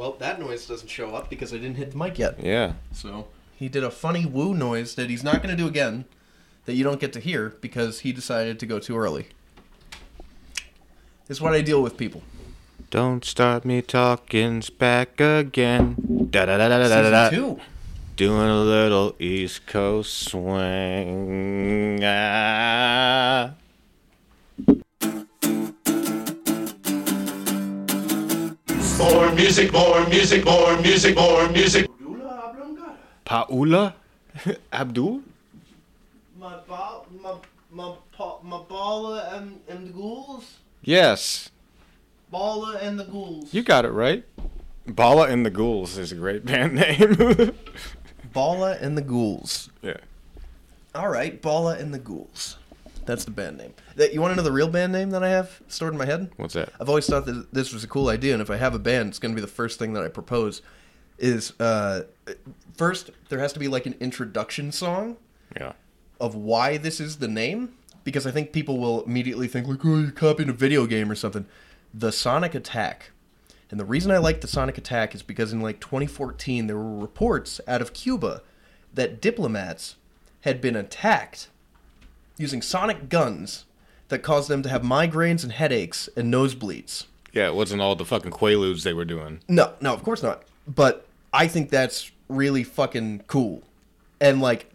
Well, that noise doesn't show up because I didn't hit the mic yet. Yeah. So he did a funny woo noise that he's not going to do again, that you don't get to hear because he decided to go too early. This is what I deal with people. Don't start me talking's back again. Da da da da da da Season da. two. Doing a little East Coast swing. Ah. More music, more music, more music, more music. Paula? Abdul? My ball, my my my baller and and the ghouls, Yes. baller and the ghouls. You got it right. Bala and the Ghouls is a great band name. Balla and the ghouls. yeah. All right, Balla and the ghouls. That's the band name. That you want to know the real band name that I have stored in my head? What's that? I've always thought that this was a cool idea, and if I have a band, it's going to be the first thing that I propose. Is uh, first there has to be like an introduction song Yeah. of why this is the name, because I think people will immediately think like, oh, you're copying a video game or something. The Sonic Attack, and the reason I like the Sonic Attack is because in like 2014 there were reports out of Cuba that diplomats had been attacked using sonic guns that caused them to have migraines and headaches and nosebleeds. Yeah, it wasn't all the fucking quaaludes they were doing. No, no, of course not. But I think that's really fucking cool. And like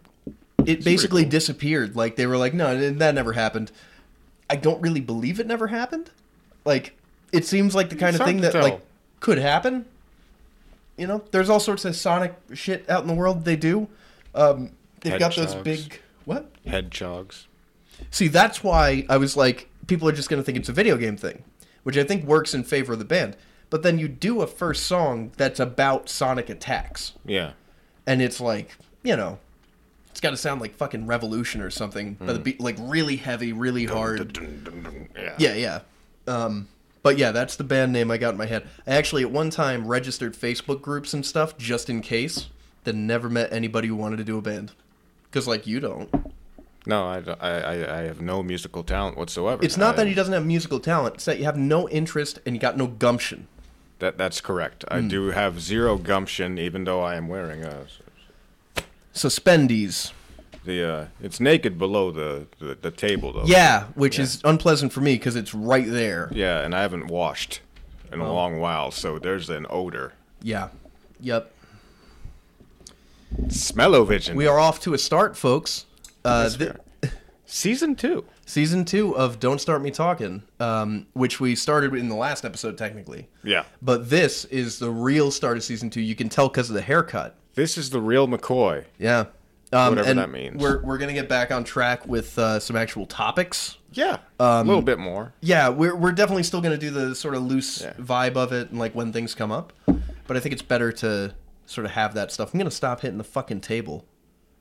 it basically disappeared. Like they were like, "No, that never happened." I don't really believe it never happened. Like it seems like the kind It's of thing that tell. like could happen. You know, there's all sorts of sonic shit out in the world they do. Um they've got those big what? Hedgehogs. See, that's why I was like, people are just going to think it's a video game thing, which I think works in favor of the band. But then you do a first song that's about Sonic attacks, Yeah. and it's like, you know, it's got to sound like fucking Revolution or something, the beat like really heavy, really hard. Yeah. Yeah, yeah. Um, but yeah, that's the band name I got in my head. I actually at one time registered Facebook groups and stuff just in case. Then never met anybody who wanted to do a band, because like you don't. No, I, I, I, have no musical talent whatsoever. It's not I- that he doesn't have musical talent; it's that you have no interest and you got no gumption. That that's correct. I Hmm. do have zero gumption, even though I am wearing a Suspendies. the. Uh, it's naked below the, the, the table though. Yeah, which is unpleasant for me because it's right there. Yeah, and I haven't washed in a long while, so there's an odor. Yeah. Yep. Smell-o-vision. We are off to a start, folks. Uh, Yes, we thi- are. Season two. season two of Don't Start Me Talking, um, which we started in the last episode, technically. Yeah. But this is the real start of season two. You can tell because of the haircut. This is the real McCoy. Yeah. Um, Whatever that means. We're, we're going to get back on track with uh, some actual topics. Yeah. Um, a little bit more. Yeah, we're, we're definitely still going to do the sort of loose Yeah. vibe of it and like when things come up. But I think it's better to sort of have that stuff. I'm going to stop hitting the fucking table,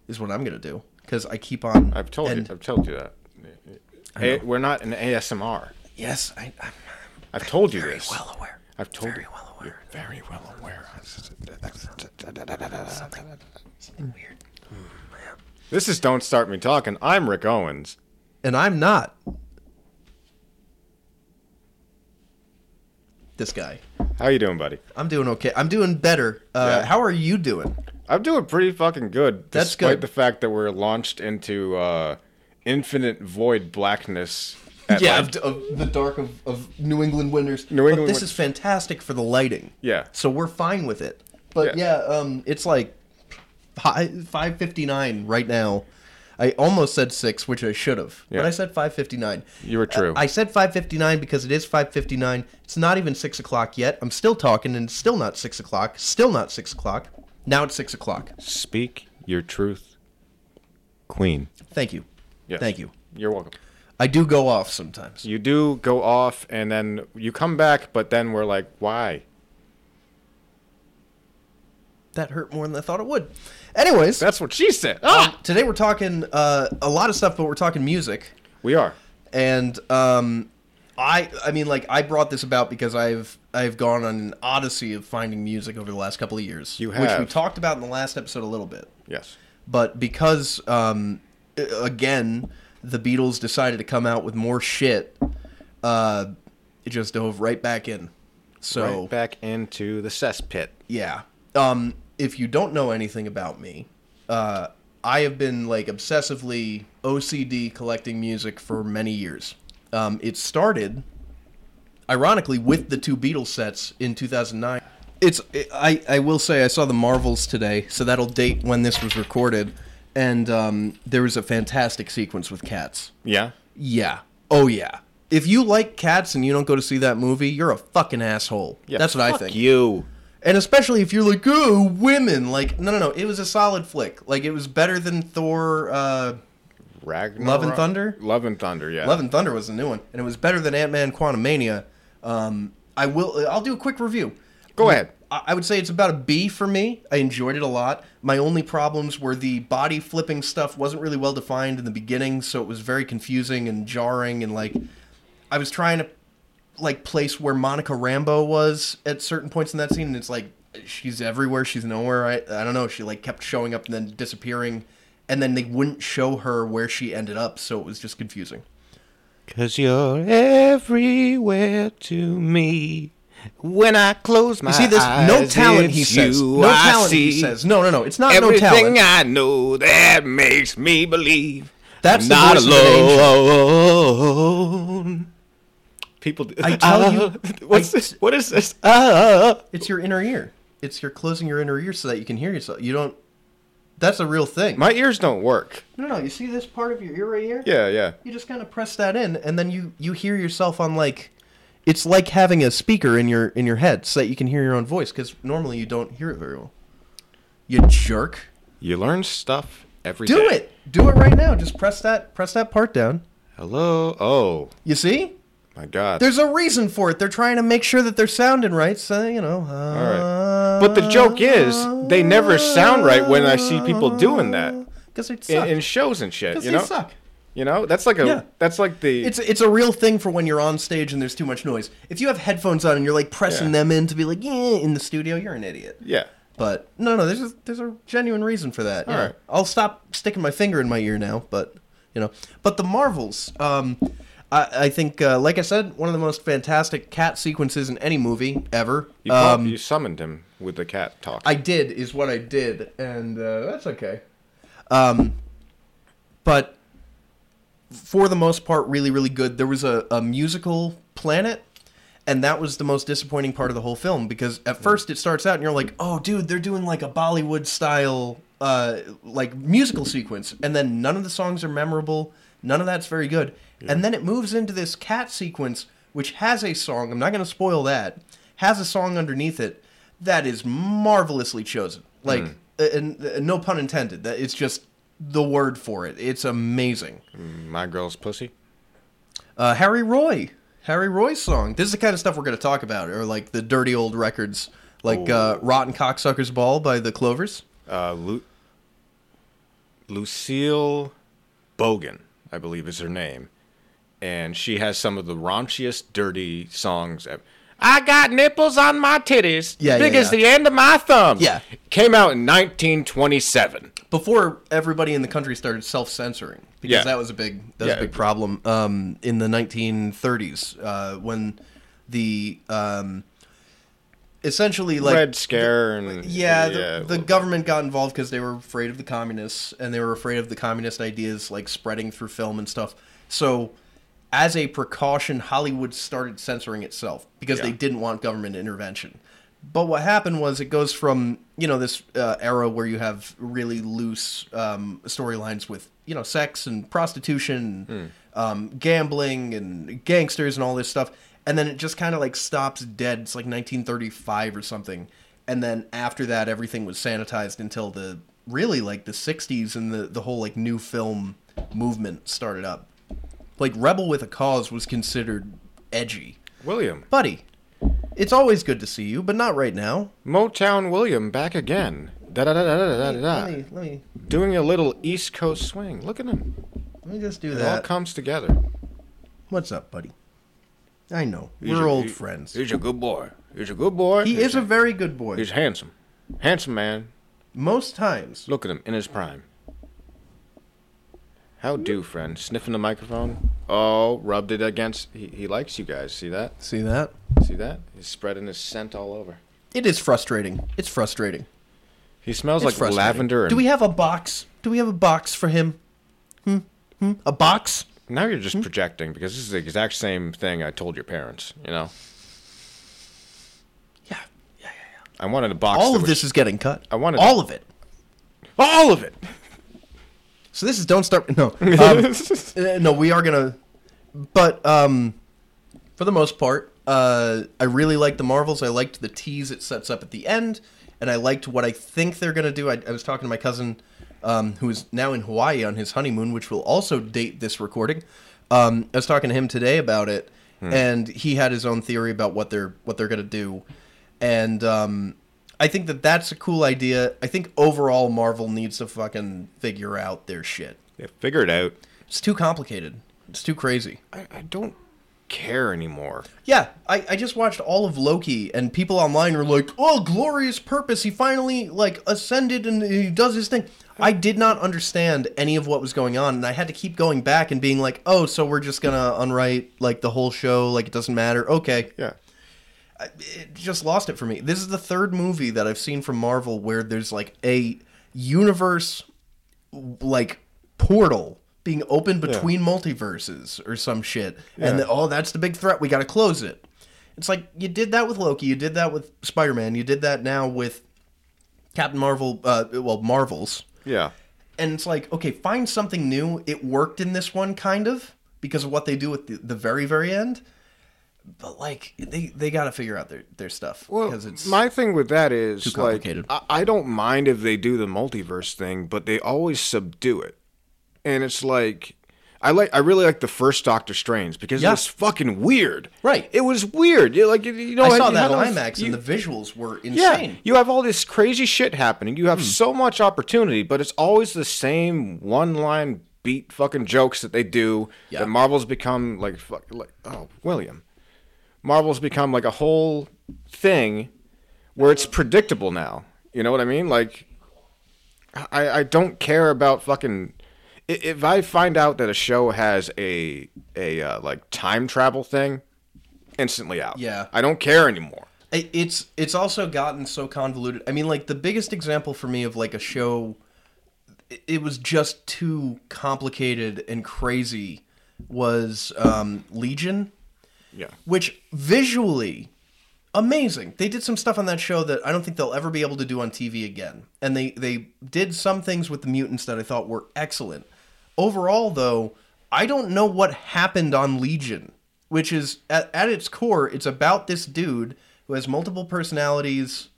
is what I'm going to do. Because I keep on. I've told and- you. I've told you that. Hey, we're not an ASMR. Yes, I, I'm I've told you very this. well aware. I've told very you. well aware. You're very well aware. Something weird. This is Don't Start Me Talking. I'm Rick Owens. And I'm not. This guy. How you doing, buddy? I'm doing okay. I'm doing better. Uh, Yeah. How are you doing? I'm doing pretty fucking good. That's despite good. the fact that we're launched into uh, infinite void blackness. at, yeah, like- of, of the dark of, of New England winters. New but England this win- is fantastic for the lighting. Yeah. So we're fine with it. But yeah, Yeah. um, it's like five fifty nine right now. I almost said six, which I should have, but I said five fifty nine. You were true. Uh, I said five fifty nine because it is five fifty nine. It's not even six o'clock yet. I'm still talking, and it's still not six o'clock. Still not six o'clock. Now it's six o'clock. Speak your truth, Queen. Thank you. Yes. Thank you. You're welcome. I do go off sometimes. You do go off, and then you come back, but then we're like, why? That hurt more than I thought it would. Anyways, That's what she said. um, Ah! today we're talking uh, a lot of stuff, but we're talking music. We are. and um, I I mean like I brought this about because I've I've gone on an odyssey of finding music over the last couple of years. You have, which we talked about in the last episode a little bit, Yes. but because um, again the Beatles decided to come out with more shit, uh, it just dove right back in. So right back into the cesspit. yeah. Um, if you don't know anything about me, uh, I have been like obsessively OCD collecting music for many years. Um, it started, ironically, with the two Beatles sets in 2009. It's I, I will say I saw the Marvels today, so that'll date when this was recorded, and um, there was a fantastic sequence with cats. Yeah. Yeah. Oh yeah. If you like cats and you don't go to see that movie, you're a fucking asshole. Yeah. That's what I think. You. And especially if you're like, oh, women. Like, no, no, no. It was a solid flick. Like, it was better than Thor. Uh, Ragnarok. Love and Thunder? Love and Thunder. Yeah. Love and Thunder was the new one, and it was better than Ant Man Quantumania. Um, I will. I'll do a quick review. Go ahead. I I would say it's about a B for me. I enjoyed it a lot. My only problems were the body flipping stuff wasn't really well defined in the beginning, so it was very confusing and jarring. And like, I was trying to like place where Monica Rambeau was at certain points in that scene, and it's like she's everywhere, she's nowhere. I I don't know. She like kept showing up and then disappearing, and then they wouldn't show her where she ended up, so it was just confusing. Cause you're everywhere to me. When I close my You see this? No talent, he says. No talent, he says. No, no, no. It's not no Everything talent. I know that makes me believe That's I'm not voice of an alone. People, do- I tell you- Ah, what's I- this? What is this? Ah. It's your inner ear. It's your closing your inner ear so that you can hear yourself. You don't. That's a real thing. My ears don't work. no, no. You see this part of your ear right here? Yeah, yeah. You just kind of press that in, and then you you hear yourself on like. It's like having a speaker in your in your head so that you can hear your own voice because normally you don't hear it very well. You jerk. You learn stuff every day. Do it. Do it right now. Just press that press that part down. Hello. Oh You see? My God. There's a reason for it. They're trying to make sure that they're sounding right. So you know. All right. But the joke is, they never sound right when I see people doing that Because they in, suck. in shows and shit. 'Cause You they know. suck. You know. That's like a. Yeah. That's like the. It's it's a real thing for when you're on stage and there's too much noise. If you have headphones on and you're like pressing Yeah. them in to be like yeah in the studio, you're an idiot. yeah. But no, no, there's a, there's a genuine reason for that. Yeah. Alright. I'll stop sticking my finger in my ear now, but you know. But the Marvels, um, I, I think, uh, like I said, one of the most fantastic cat sequences in any movie ever. You, called, Um, you summoned him with the cat talk. I did is what I did, and uh, that's okay. Um, but for the most part, really, really good. There was a, a musical planet, and that was the most disappointing part of the whole film because at first it starts out and you're like, oh, dude, they're doing like a Bollywood style uh, like musical sequence, and then none of the songs are memorable. None of that's very good, and then it moves into this cat sequence, which has a song. I'm not going to spoil that. Has a song underneath it that is marvelously chosen. Like, and, and no pun intended. That it's just the word for it. It's amazing. My girl's pussy. Uh, Harry Roy, Harry Roy's song. This is the kind of stuff we're going to talk about, or like the dirty old records, like uh, "Rotten Cocksuckers Ball" by the Clovers. Uh, Lu- Lucille Bogan, I believe is her name, and she has some of the raunchiest, dirty songs. Ever. I got nipples on my titties, Yeah, big yeah, as yeah. the end of my thumb. Yeah. came out in 1927. Before everybody in the country started self-censoring, because Yeah. that was a big that was Yeah. a big problem um, in the 1930s uh, when the um, essentially like Red Scare and Yeah, the, yeah, the government got involved because they were afraid of the communists and they were afraid of the communist ideas like spreading through film and stuff. So, as a precaution, Hollywood started censoring itself because they didn't want government intervention. But what happened was it goes from you know this uh, era where you have really loose um, storylines with you know sex and prostitution, um, gambling and gangsters and all this stuff, and then it just kind of like stops dead. It's like 1935 or something, and then after that everything was sanitized until the really like the 60s and the the whole like new film movement started up. Like Rebel with a Cause was considered edgy, William buddy. It's always good to see you, but not right now. Motown William back again. Da da da da da da da. Let me let me Doing a little East Coast swing. Look at him. let me just do It all that. comes together. What's up, buddy? I know He's we're a- old he- friends. He's a good boy. He's a good boy. He He's is a very good boy. He's handsome. Handsome man. Most times. Look at him in his prime. How do, friend? Sniffing the microphone? Oh, rubbed it against. He, he likes you guys. See that? See that? See that? He's spreading his scent all over. It is frustrating. It's frustrating. He smells It's like frustrating. lavender. And Do we have a box? Do we have a box for him? Hmm? Hmm? A box? now you're just projecting because this is the exact same thing I told your parents. You know, Yeah. Yeah, yeah, yeah. I wanted a box. All that of was- this is getting cut. I wanted- all of it. all of it. So this is don't start. No, um, uh, no, we are gonna. But um, for the most part, uh, I really like the Marvels. I liked the tease it sets up at the end, and I liked what I think they're gonna do. I, I was talking to my cousin, um, who is now in Hawaii on his honeymoon, which will also date this recording. Um, I was talking to him today about it, and he had his own theory about what they're what they're gonna do, and um, I think that that's a cool idea. I think overall Marvel needs to fucking figure out their shit. Yeah, figure it out. It's too complicated. It's too crazy. I, I don't care anymore. Yeah, I, I just watched all of Loki, and people online were like, "Oh, glorious purpose! He finally like ascended and he does his thing." I did not understand any of what was going on, and I had to keep going back and being like, "Oh, so we're just gonna unwrite like the whole show? Like it doesn't matter? Okay." Yeah. It just lost it for me. This is the third movie that I've seen from Marvel where there's like a universe like portal being opened between multiverses or some shit. And Yeah. the, oh, that's the big threat. We got to close it. It's like you did that with Loki, you did that with Spider-Man, you did that now with Captain Marvel uh well, Marvels. Yeah. And it's like, okay, find something new. It worked in this one kind of because of what they do at the, the very very end. But like they they got to figure out their their stuff Well, because it's my thing with that is too like. I, I don't mind if they do the multiverse thing, but they always subdue it, and it's like I like I really like the first Doctor Strange because Yeah. it was fucking weird. Right. It was weird. You- Like you- know, I saw that IMAX you- and the visuals were yeah, insane. you have all this crazy shit happening. You have Hmm. so much opportunity, but it's always the same one line beat fucking jokes that they do. Yeah. That Marvel's become like fuck like oh William. Marvel's become like a whole thing where it's predictable now. You know what I mean? Like I I don't care about fucking if I find out that a show has a a uh, like time travel thing, instantly out. Yeah. I don't care anymore. It's it's also gotten so convoluted. I mean, like the biggest example for me of like a show, it- it was just too complicated and crazy. Was um, Legion, Yeah. which visually amazing. They did some stuff on that show that I don't think they'll ever be able to do on TV again. And they they did some things with the mutants that I thought were excellent. Overall though, I don't know what happened on Legion, which is at, at its core it's about this dude who has multiple personalities.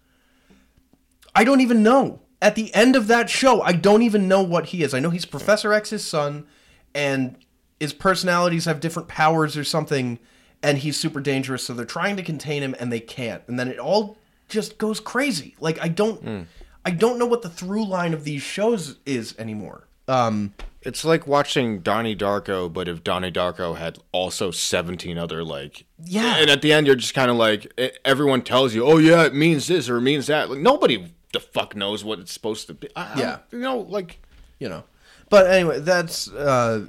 I don't even know. At the end of that show, I don't even know what he is. I know he's Professor X's son and his personalities have different powers or something and he's super dangerous so they're trying to contain him and they can't and then it all just goes crazy like i don't i don't know what the through line of these shows is anymore um It's like watching Donnie Darko, but if Donnie Darko had also 17 other, like. Yeah. And at the end, you're just kind of like, everyone tells you, oh, yeah, it means this or it means that. Like, nobody the fuck knows what it's supposed to be. I, I- Yeah. you know, like. you know but anyway that's uh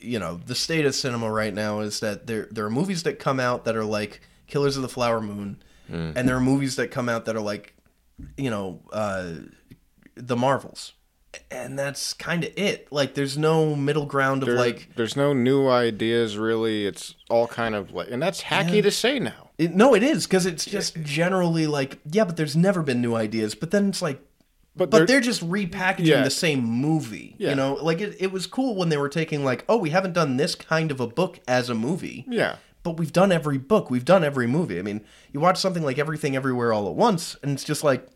you know the state of cinema right now is that there there are movies that come out that are like killers of the flower moon and there are movies that come out that are like you know uh the marvels and that's kind of it like there's no middle ground of there- like there's no new ideas, really. It's all kind of like. And that's hacky to say now. It, no, it is because it's just generally like, yeah, but there's never been new ideas. But then it's like, But, but there- they're just repackaging Yeah. the same movie. Yeah. You know, like it, it was cool when they were taking like, oh, we haven't done this kind of a book as a movie. Yeah. But we've done every book. We've done every movie. I mean, you watch something like Everything Everywhere All at Once, and it's just like,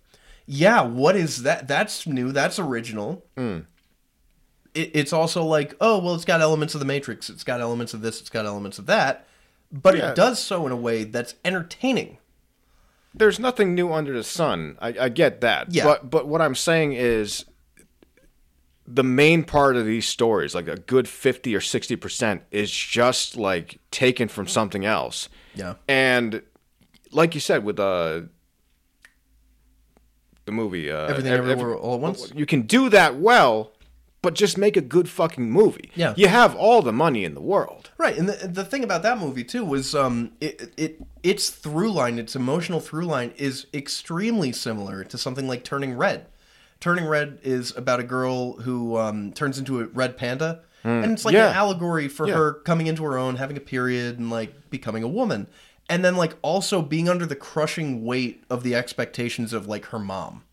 yeah, what is that? That's new. That's original. Hmm. It, it's also like, oh, well, it's got elements of the Matrix. It's got elements of this. It's got elements of that. But Yeah. it does so in a way that's entertaining. There's nothing new under the sun. I, I get that. Yeah. But but what I'm saying is the main part of these stories, like a good fifty or sixty percent, is just like taken from something else. Yeah. And like you said with uh the movie uh Everything ev- Everywhere every- All at Once? you can do that well, but just make a good fucking movie. Yeah. You have all the money in the world. Right, and the, the thing about that movie too was um it, it its through line, its emotional through line is extremely similar to something like Turning Red. Turning Red is about a girl who um, turns into a red panda, and it's like yeah. an allegory for Yeah. her coming into her own, having a period, and like becoming a woman, and then like also being under the crushing weight of the expectations of like her mom,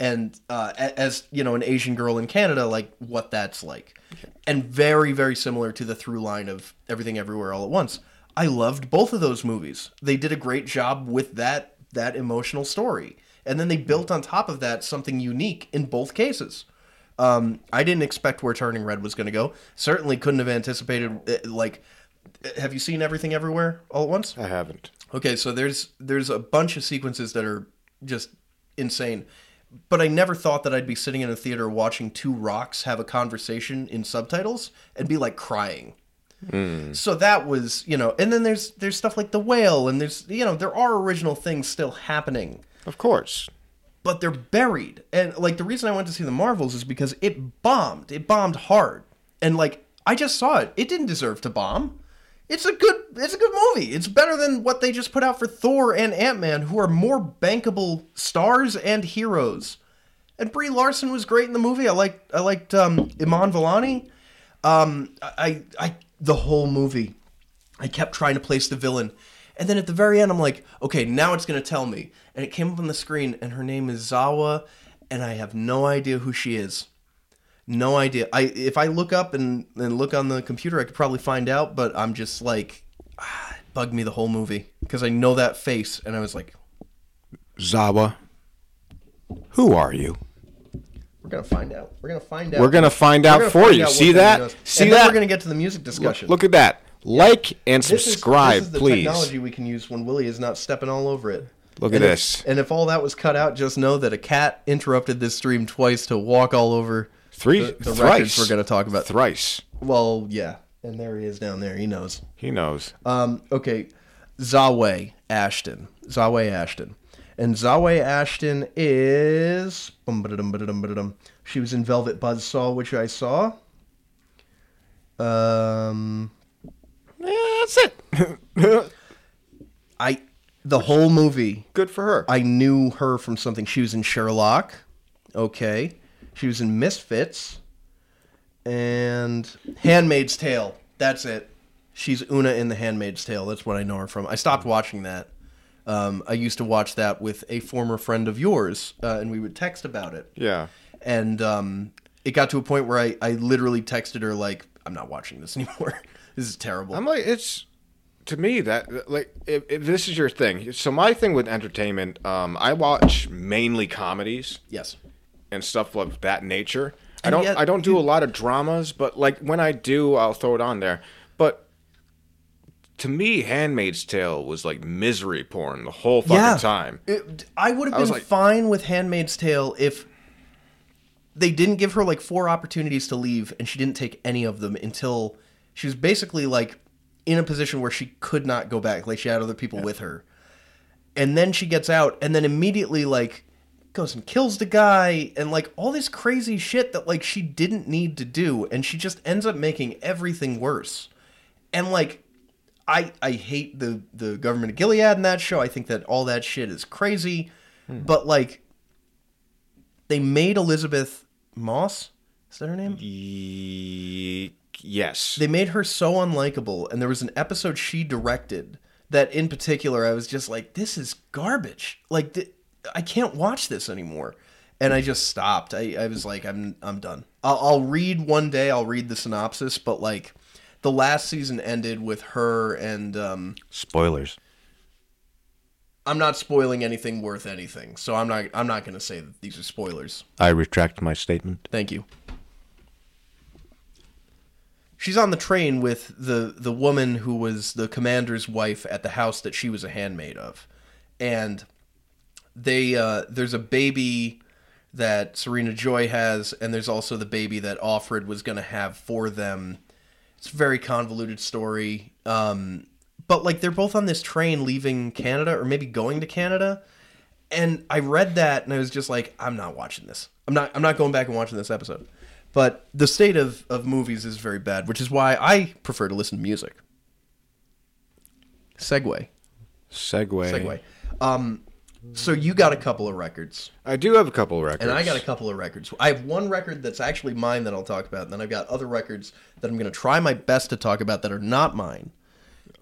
and uh, as you know, an Asian girl in Canada, like what that's like, and very very similar to the through line of Everything Everywhere All at Once. I loved both of those movies. They did a great job with that that emotional story, and then they built on top of that something unique in both cases. Um, I didn't expect where Turning Red was going to go. Certainly couldn't have anticipated. uh, Like, have you seen Everything Everywhere All at Once? I haven't. Okay, so there's there's a bunch of sequences that are just insane. But I never thought that I'd be sitting in a theater watching two rocks have a conversation in subtitles and be like crying. Hmm. So that was, you know, and then there's there's stuff like the whale and there's you know, there are original things still happening, Of course. but they're buried. And like the reason I went to see the Marvels is because it bombed. It bombed hard. And like I just saw it. It didn't deserve to bomb. It's a good it's a good movie. It's better than what they just put out for Thor and Ant-Man who are more bankable stars and heroes. And Brie Larson was great in the movie. I liked I liked um Iman Vellani. Um I I the whole movie I kept trying to place the villain. And then at the very end, I'm like, okay, now it's to tell me. And it came up on the screen, and her name is Zawe, and I have no idea who she is. No idea. I If I look up and, and look on the computer, I could probably find out, but I'm just like, ah, it bugged me the whole movie. Because I know that face, and I was like, Zawe. Who are you? we're going to find out. We're going to find out. We're gonna find out gonna for find you. out See that. See and then that? we're going to get to the music discussion. Look at that. Like and This is- subscribe, this is the please. technology we can use when Willie is not stepping all over it. Look at if- this. and if all that was cut out, just know that a cat interrupted this stream twice to walk all over Three, the, the thrice. we're going to talk about. Thrice. well, yeah. And there he is down there. He knows. He knows. Um, okay. Zawe Ashton. Zawe Ashton. And Zawe Ashton is. She was in Velvet Buzzsaw, which I saw. Um. Yeah, that's it. I. The whole movie Good for her. I knew her from something. She was in Sherlock. Okay. She was in Misfits. And Handmaid's Tale. That's it. She's Una in The Handmaid's Tale. That's what I know her from. I stopped watching that. Um, I used to watch that with a former friend of yours, uh, and we would text about it. yeah. And um, it got to a point where I, I literally texted her, like, I'm not watching this anymore. this is terrible. I'm like, it's to me that like if, if this is your thing. So my thing with entertainment, um, I watch mainly comedies yes. And stuff of that nature. I don't yet I don't do a lot of dramas, but like when I do, I'll throw it on there. But to me, Handmaid's Tale was like misery porn the whole fucking time. It, I would have been like- fine with Handmaid's Tale if they didn't give her like four opportunities to leave and she didn't take any of them until she was basically like in a position where she could not go back. Like she had other people with her. And then she gets out and then immediately like goes and kills the guy and like all this crazy shit that like she didn't need to do and she just ends up making everything worse. And like I I hate the the government of Gilead in that show. I think that all that shit is crazy. Hmm. But like they made Elisabeth Moss, is that her name? Ye- yes. They made her so unlikable and there was an episode she directed that in particular I was just like this is garbage. Like th- I can't watch this anymore. And I just stopped. I, I was like I'm I'm done. I'll, I'll read one day. I'll read the synopsis, but like the last season ended with her and um Spoilers. I'm not spoiling anything worth anything, so I'm not. I'm not going to say that these are spoilers. I retract my statement. Thank you. She's on the train with the the woman who was the commander's wife at the house that she was a handmaid of, and they uh, there's a baby that Serena Joy has, and there's also the baby that Offred was going to have for them. It's a very convoluted story. Um, but like they're both on this train leaving Canada or maybe going to Canada. And I read that and I was just like, I'm not watching this. I'm not I'm not going back and watching this episode. But the state of, of movies is very bad, which is why I prefer to listen to music. Segue. Segue. Segue. Um, so you got a couple of records, I do have a couple of records. and I got a couple of records. I have one record that's actually mine that I'll talk about, and then I've got other records that I'm going to try my best to talk about that are not mine.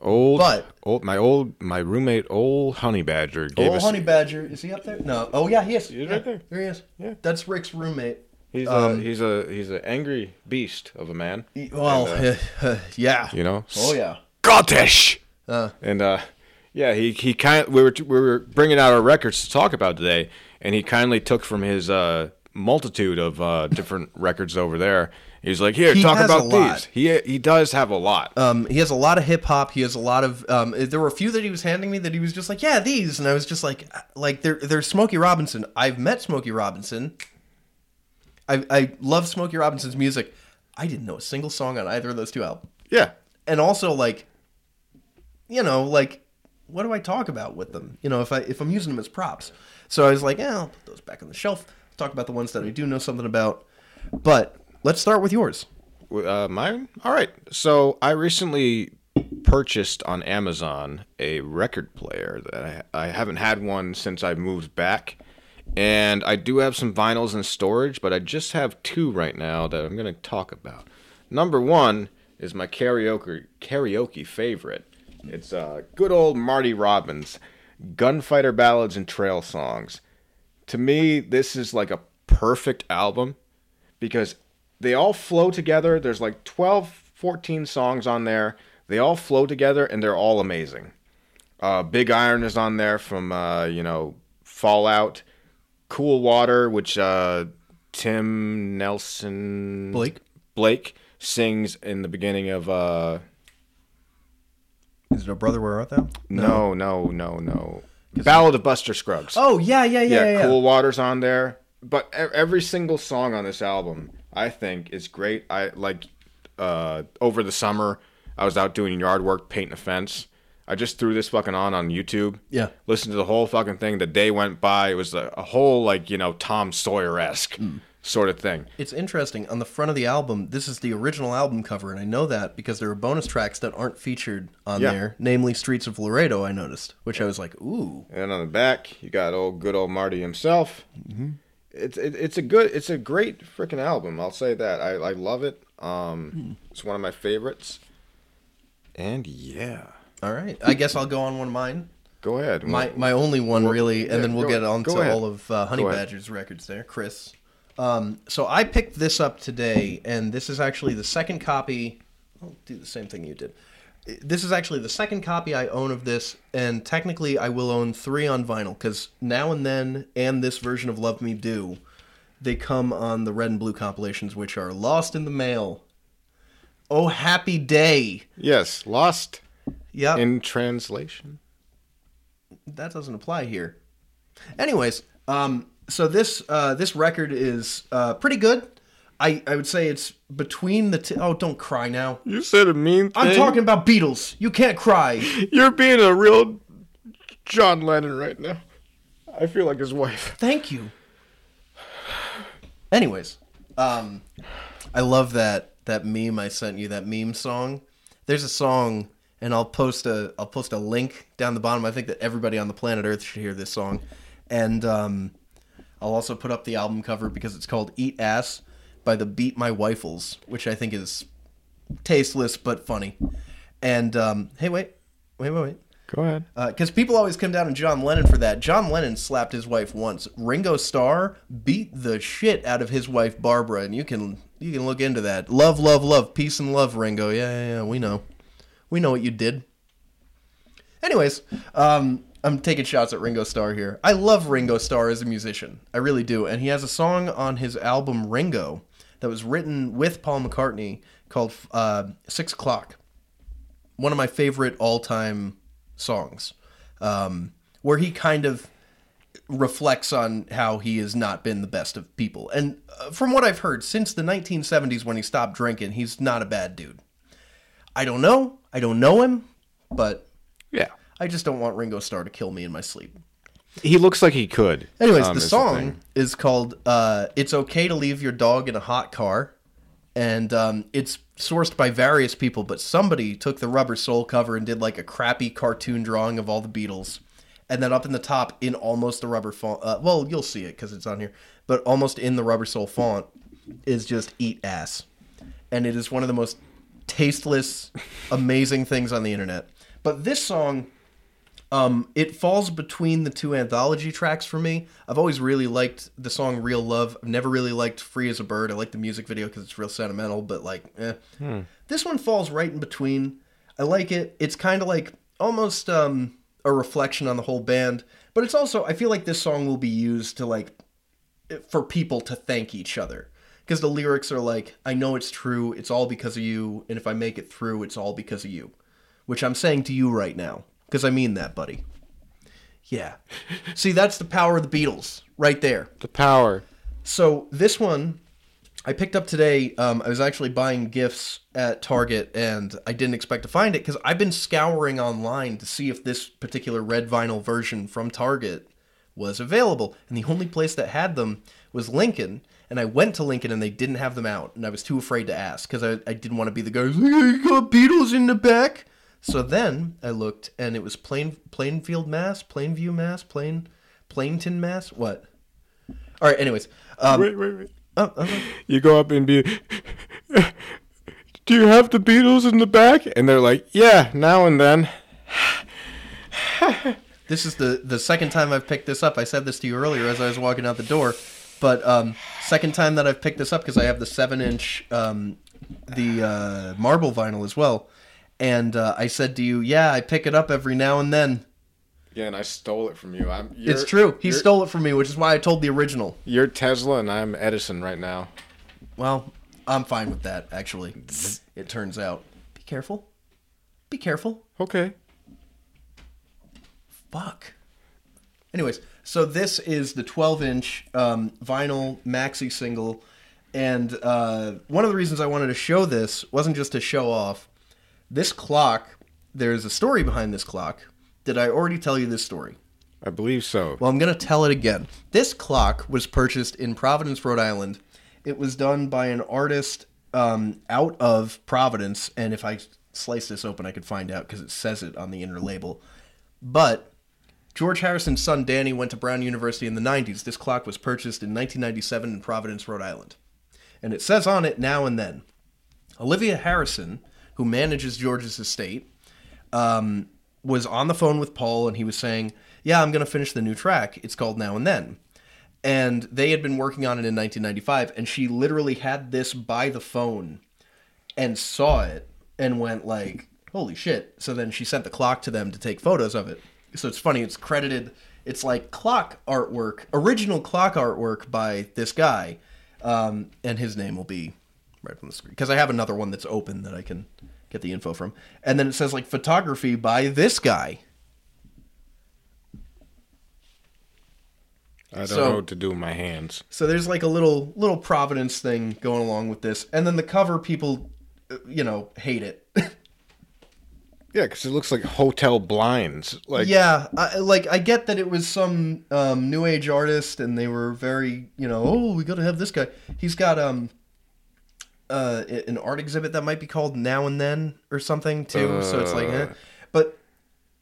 old, but- old, my old, my roommate, old Honey Badger, gave Oh, us. Honey Badger, is he up there? No. Oh yeah, he is. He's Yeah, right there. There he is. Yeah. That's Rick's roommate. He's Um, a he's a he's an angry beast of a man. He- Well, And, uh, yeah. you know. Oh yeah. Scottish. Uh, And uh, yeah, he he kind we were we were bringing out our records to talk about today, and he kindly took from his uh, multitude of uh, different records over there. He's like, here, He talk about lot. these. He he does have a lot. Um, he has a lot of hip hop. He has a lot of. Um, there were a few that he was handing me that he was just like, yeah, these, and I was just like, uh, like there, there's Smokey Robinson. I've met Smokey Robinson. I I love Smokey Robinson's music. I didn't know a single song on either of those two albums, yeah, and also like, you know, like, what do I talk about with them? You know, if I if I'm using them as props, so I was like, yeah, I'll put those back on the shelf. Talk about the ones that I do know something about. But let's start with yours. uh, mine. All right. So I recently purchased on Amazon a record player that I, I haven't had one since I moved back. And I do have some vinyls in storage, but I just have two right now that I'm going to talk about. Number one is my karaoke karaoke favorite. It's uh, good old Marty Robbins, Gunfighter Ballads and Trail Songs. To me, this is like a perfect album because they all flow together. There's like 12, 14 songs on there. They all flow together and they're all amazing. Uh, Big Iron is on there from, uh, you know, Fallout. Cool Water, which uh, Tim Nelson Blake? Blake sings in the beginning of. Uh, Is it a brother? Where art thou? no, no, no, no. no. Ballad of Buster Scruggs. Oh yeah, yeah, yeah, yeah, yeah. yeah. Cool Water's on there. But every single song on this album, I think, is great. I like uh, over the summer, I was out doing yard work, painting a fence. I just threw this fucking on on YouTube. Yeah. Listened to the whole fucking thing. The day went by. It was a, a whole like you know Tom Sawyer esque Hmm. Sort of thing. It's interesting. On the front of the album, this is the original album cover, and I know that because there are bonus tracks that aren't featured on Yeah. there, namely "Streets of Laredo." I noticed, which I was like, "Ooh, And on the back, you got old good old Marty himself. Mm-hmm. It's it, it's a good, it's a great freaking album. I'll say that. I I love it. Um, it's one of my favorites. And yeah, all right." I guess I'll go on one of mine. go ahead. My my only one really, and yeah, then we'll go- get on to ahead. all of uh, Honey Badger's records there, Chris. Um, so I picked this up today, and this is actually the second copy. I'll do the same thing you did. This is actually the second copy I own of this, and technically I will own three on vinyl because now and then, and this version of Love Me Do, they come on the red and blue compilations, which are lost in the mail. Oh, happy day! yes, Lost Yeah. in translation. that doesn't apply here. Anyways, um, so this uh, this record is uh, pretty good. I, I would say it's between the. T- oh, don't cry now. You said a mean thing. I'm talking about Beatles. You can't cry. You're being a real John Lennon right now. I feel like his wife. Thank you. Anyways, um, I love that that meme I sent you. That meme song. There's a song, and I'll post a I'll post a link down the bottom. I think that everybody on the planet Earth should hear this song, and um, I'll also put up the album cover because it's called "Eat Ass" by the Beat My Wifles, which I think is tasteless but funny. And um, hey, wait, wait, wait, wait Go ahead. because people always come down on John Lennon for that. John Lennon slapped his wife once. Ringo Starr beat the shit out of his wife Barbara, and you can you can look into that. Love, love, love, peace and love, Ringo. Yeah, yeah, yeah. We know, we know what you did. Anyways, um, I'm taking shots at Ringo Starr here. I love Ringo Starr as a musician. I really do, and he has a song on his album Ringo that was written with Paul McCartney called uh, Six O'clock one of my favorite all-time songs, um, where he kind of reflects on how he has not been the best of people. And uh, from what I've heard, since the 1970s when he stopped drinking, he's not a bad dude. I don't know. I don't know him, but Yeah. I just don't want Ringo Starr to kill me in my sleep. He looks like he could. Anyways, um, the is song is called uh, "It's Okay to Leave Your Dog in a Hot Car" and um, it's sourced by various people. But somebody took the Rubber Soul cover and did like a crappy cartoon drawing of all the Beatles, and then up in the top, in almost the rubber font. Uh, well, you'll see it because it's on here, but almost in the Rubber Soul font is just "Eat Ass," and it is one of the most tasteless, amazing things on the internet. But this song um, it falls between the two anthology tracks for me. I've always really liked the song "Real Love." I've never really liked "Free as a Bird." I like the music video because it's real sentimental, but like, eh. This one falls right in between. I like it. It's kind of like almost um, a reflection on the whole band, but it's also I feel like this song will be used to like for people to thank each other because the lyrics are like, "I know it's true. It's all because of you, and if I make it through, it's all because of you," which I'm saying to you right now because I mean that, buddy. Yeah. See, that's the power of the Beatles right there. The power. So this one I picked up today. Um, I was actually buying gifts at Target, and I didn't expect to find it because I've been scouring online to see if this particular red vinyl version from Target was available, and the only place that had them was Lincoln. And I went to Lincoln, and they didn't have them out, and I was too afraid to ask because I, I didn't want to be the guy who's like, "Hey, "You got Beatles in the back." So then I looked, and it was Plain Plainfield, Mass, Plainview, Mass, Plain Plainton, Mass. What? All right. Anyways, um, Wait, wait, wait. oh, okay. You go up and be. Do you have the Beatles in the back? And they're like, yeah, now and then. This is the the second time I've picked this up. I said this to you earlier as I was walking out the door, but um, second time that I've picked this up because I have the seven inch um, the uh, marble vinyl as well, and uh, I said to you, yeah, I pick it up every now and then. Yeah, and I stole it from you. I'm. You're, it's true. He you're- stole it from me, which is why I told the original. You're Tesla, and I'm Edison right now. Well, I'm fine with that. Actually, it turns out. Be careful. Be careful. Okay. Fuck. Anyways, so this is the 12 inch um, vinyl maxi single. And uh, one of the reasons I wanted to show this wasn't just to show off. This clock, there's a story behind this clock. Did I already tell you this story? I believe so. Well, I'm going to tell it again. This clock was purchased in Providence, Rhode Island. It was done by an artist um, out of Providence. And if I slice this open, I could find out because it says it on the inner label. But George Harrison's son Dhani went to Brown University in the 90s. This clock was purchased in 1997 in Providence, Rhode Island. And it says on it now and then. Olivia Harrison, who manages George's estate, um, was on the phone with Paul and he was saying, Yeah, I'm going to finish the new track. It's called Now and Then. And they had been working on it in 1995, and she literally had this by the phone and saw it and went like, "Holy shit!" So then she sent the clock to them to take photos of it. So it's funny. It's credited. It's like clock artwork, original clock artwork by this guy, um, and his name will be right on the screen because I have another one that's open that I can get the info from. And then it says like photography by this guy. I don't so- know what to do with my hands. So there's like a little little Providence thing going along with this, and then the cover people, uh, you know, hate it. Yeah, because it looks like hotel blinds. Like, yeah, I, like I get that it was some um, new age artist, and they were very, you know, oh, we got to have this guy. He's got um, uh, an art exhibit that might be called Now and Then or something too. so it's like, eh. Uh. but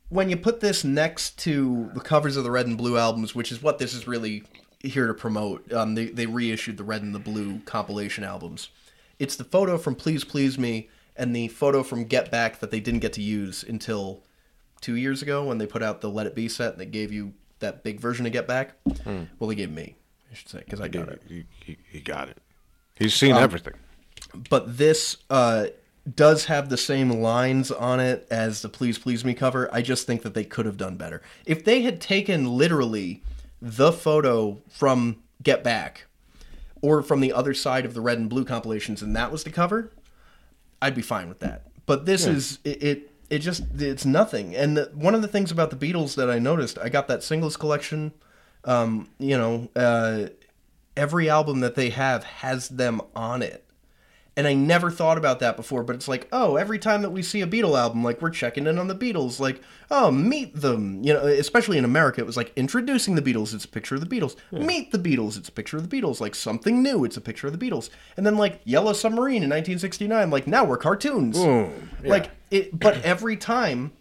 when you put this next to the covers of the red and blue albums, which is what this is really here to promote, um, they they reissued the red and the blue compilation albums. It's the photo from Please Please Me and the photo from Get Back that they didn't get to use until two years ago when they put out the Let It Be set and they gave you that big version of Get Back. Well, they gave me, I should say, because I got it. he, he, he got it. He's seen Um, everything. But this uh, does have the same lines on it as the Please Please Me cover. I just think that they could have done better. If they had taken literally the photo from Get Back or from the other side of the red and blue compilations and that was the cover, I'd be fine with that. But this is it, it. It just it's nothing. And the, one of the things about the Beatles that I noticed, I got that singles collection. Um, you know, uh, every album that they have has them on it, And I never thought about that before, but it's like, oh, every time that we see a Beatle album, like we're checking in on the Beatles, like, oh, meet them. You know, especially in America, it was like introducing the Beatles, it's a picture of the Beatles. Meet the Beatles, it's a picture of the Beatles. Like something new, it's a picture of the Beatles. And then like Yellow Submarine in 1969, like now we're cartoons. Boom. Yeah. Like it, but every time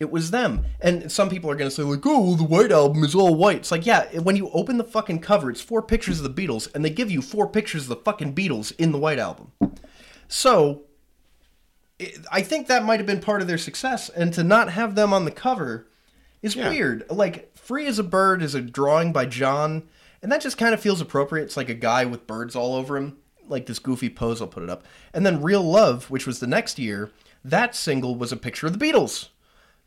it was them. And some people are going to say, like, oh, the White Album is all white. It's like, yeah, when you open the fucking cover, it's four pictures of the Beatles, and they give you four pictures of the fucking Beatles in the White Album. So, it, I think that might have been part of their success. And to not have them on the cover is Yeah. weird. Like, Free as a Bird is a drawing by John, and that just kind of feels appropriate. It's like a guy with birds all over him, like this goofy pose. I'll put it up. And then Real Love, which was the next year, that single was a picture of the Beatles.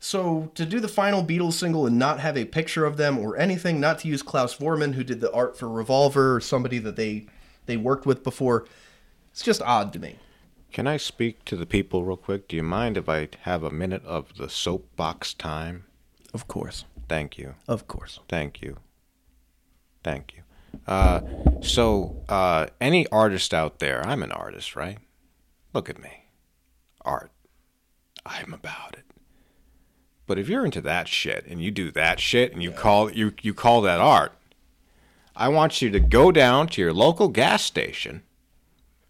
So to do the final Beatles single and not have a picture of them or anything, not to use Klaus Voormann, who did the art for Revolver, or somebody that they they worked with before, it's just odd to me. Can I speak to the people real quick? Do you mind if I have a minute of the soapbox time? Of course, Thank you. of course. Thank you. Thank you. Uh, so, uh, any artist out there, I'm an artist, right? Look at me. Art. I'm about it. But if you're into that shit and you do that shit and you call you you call that art, I want you to go down to your local gas station,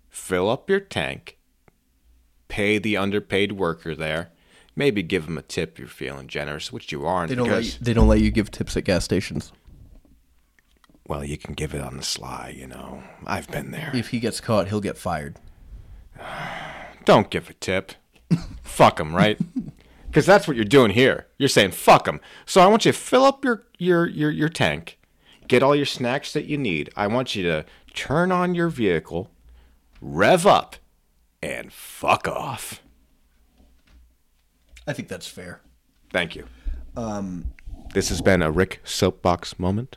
fill up your tank, pay the underpaid worker there, maybe give him a tip if you're feeling generous, which you aren't They don't let you, they don't let you give tips at gas stations. well, you can give it on the sly, you know. I've been there. If he gets caught, he'll get fired. Don't give a tip. fuck him, right? Because that's what you're doing here. You're saying fuck them. So I want you to fill up your, your, your, your tank, get all your snacks that you need. I want you to turn on your vehicle, rev up, and fuck off. I think that's fair. Thank you. Um, this has been a Rick Soapbox moment.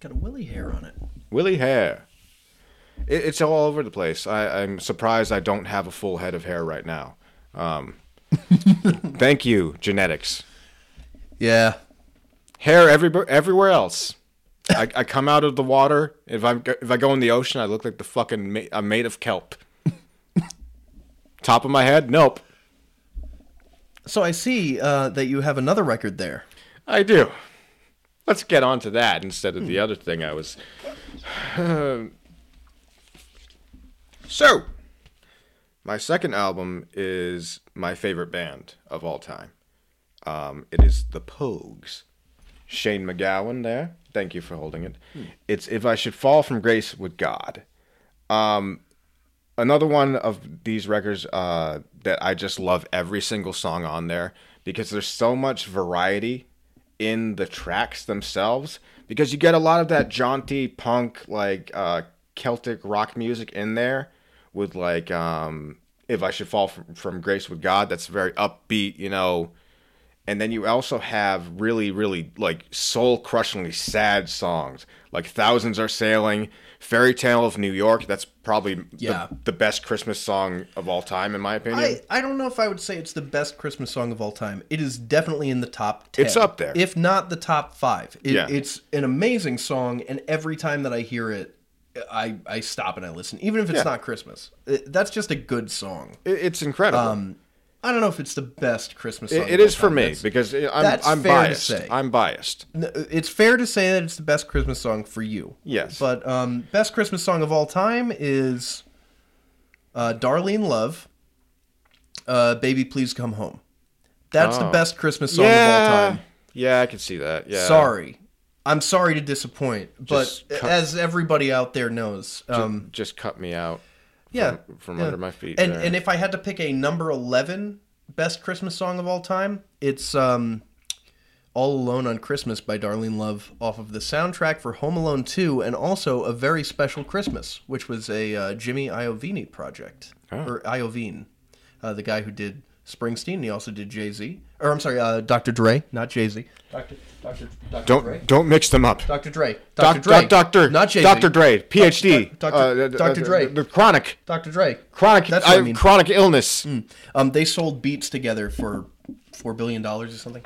Got a willy hair on it. Willie hair. It, it's all over the place. I, I'm surprised I don't have a full head of hair right now. Um, thank you, genetics. Yeah, Hair every, everywhere else. I, I come out of the water. If I if I go in the ocean, I look like the fucking ma- I'm made of kelp. Top of my head, nope. So I see uh, that you have another record there. I do. Let's get on to that instead of the other thing I was. so, my second album is my favorite band of all time. Um, it is the Pogues. Shane MacGowan there. Thank you for holding it. It's If I Should Fall from Grace with God. Um, another one of these records uh, that I just love every single song on there because there's so much variety in the tracks themselves because you get a lot of that jaunty punk like uh, Celtic rock music in there with like um, if I should fall from, from grace with God that's very upbeat you know and then you also have really really like soul crushingly sad songs like thousands are sailing fairy tale of new york that's probably Yeah. the, the best christmas song of all time in my opinion I, I don't know if I would say it's the best Christmas song of all time. It is definitely in the top 10. It's up there. If not the top five. It, Yeah. It's an amazing song, and every time that I hear it, I, I stop and I listen, even if it's Yeah. not Christmas. It- that's just a good song. It- it's incredible Um, I don't know if it's the best Christmas song. It- it is for me That's- because I'm, that's I'm fair to biased. say. I'm biased. It's fair to say that it's the best Christmas song for you. Yes. But um, best Christmas song of all time is uh, "Darlene Love." Uh, "Baby Please Come Home." That's the Oh. best Christmas song yeah, of all time. yeah, I can see that. Yeah, Sorry, I'm sorry to disappoint, but cut- as everybody out there knows, um, just cut me out. yeah, from, from yeah. under my feet. And there. and if I had to pick a number eleven best Christmas song of all time, it's um, "All Alone on Christmas" by Darlene Love, off of the soundtrack for Home Alone Two, and also a very special Christmas, which was a uh, Jimmy Iovine project Oh. or Iovine, uh, the guy who did Springsteen. He also did Jay Z, or I'm sorry, uh, Dr. Dre, not Jay Z. Dr. Dr. Dr. don't Dre. don't mix them up. Dr. Dre. Doc- Dr. Dre. doc- Doctor, Not Jay-Z. Dr. Dre, PhD, Doc- uh, Dr. Dr. uh, Dre. the chronic, Dr. Dre. chronic, That's what I I- mean. chronic illness. Um, they sold Beats together for four billion dollars or something.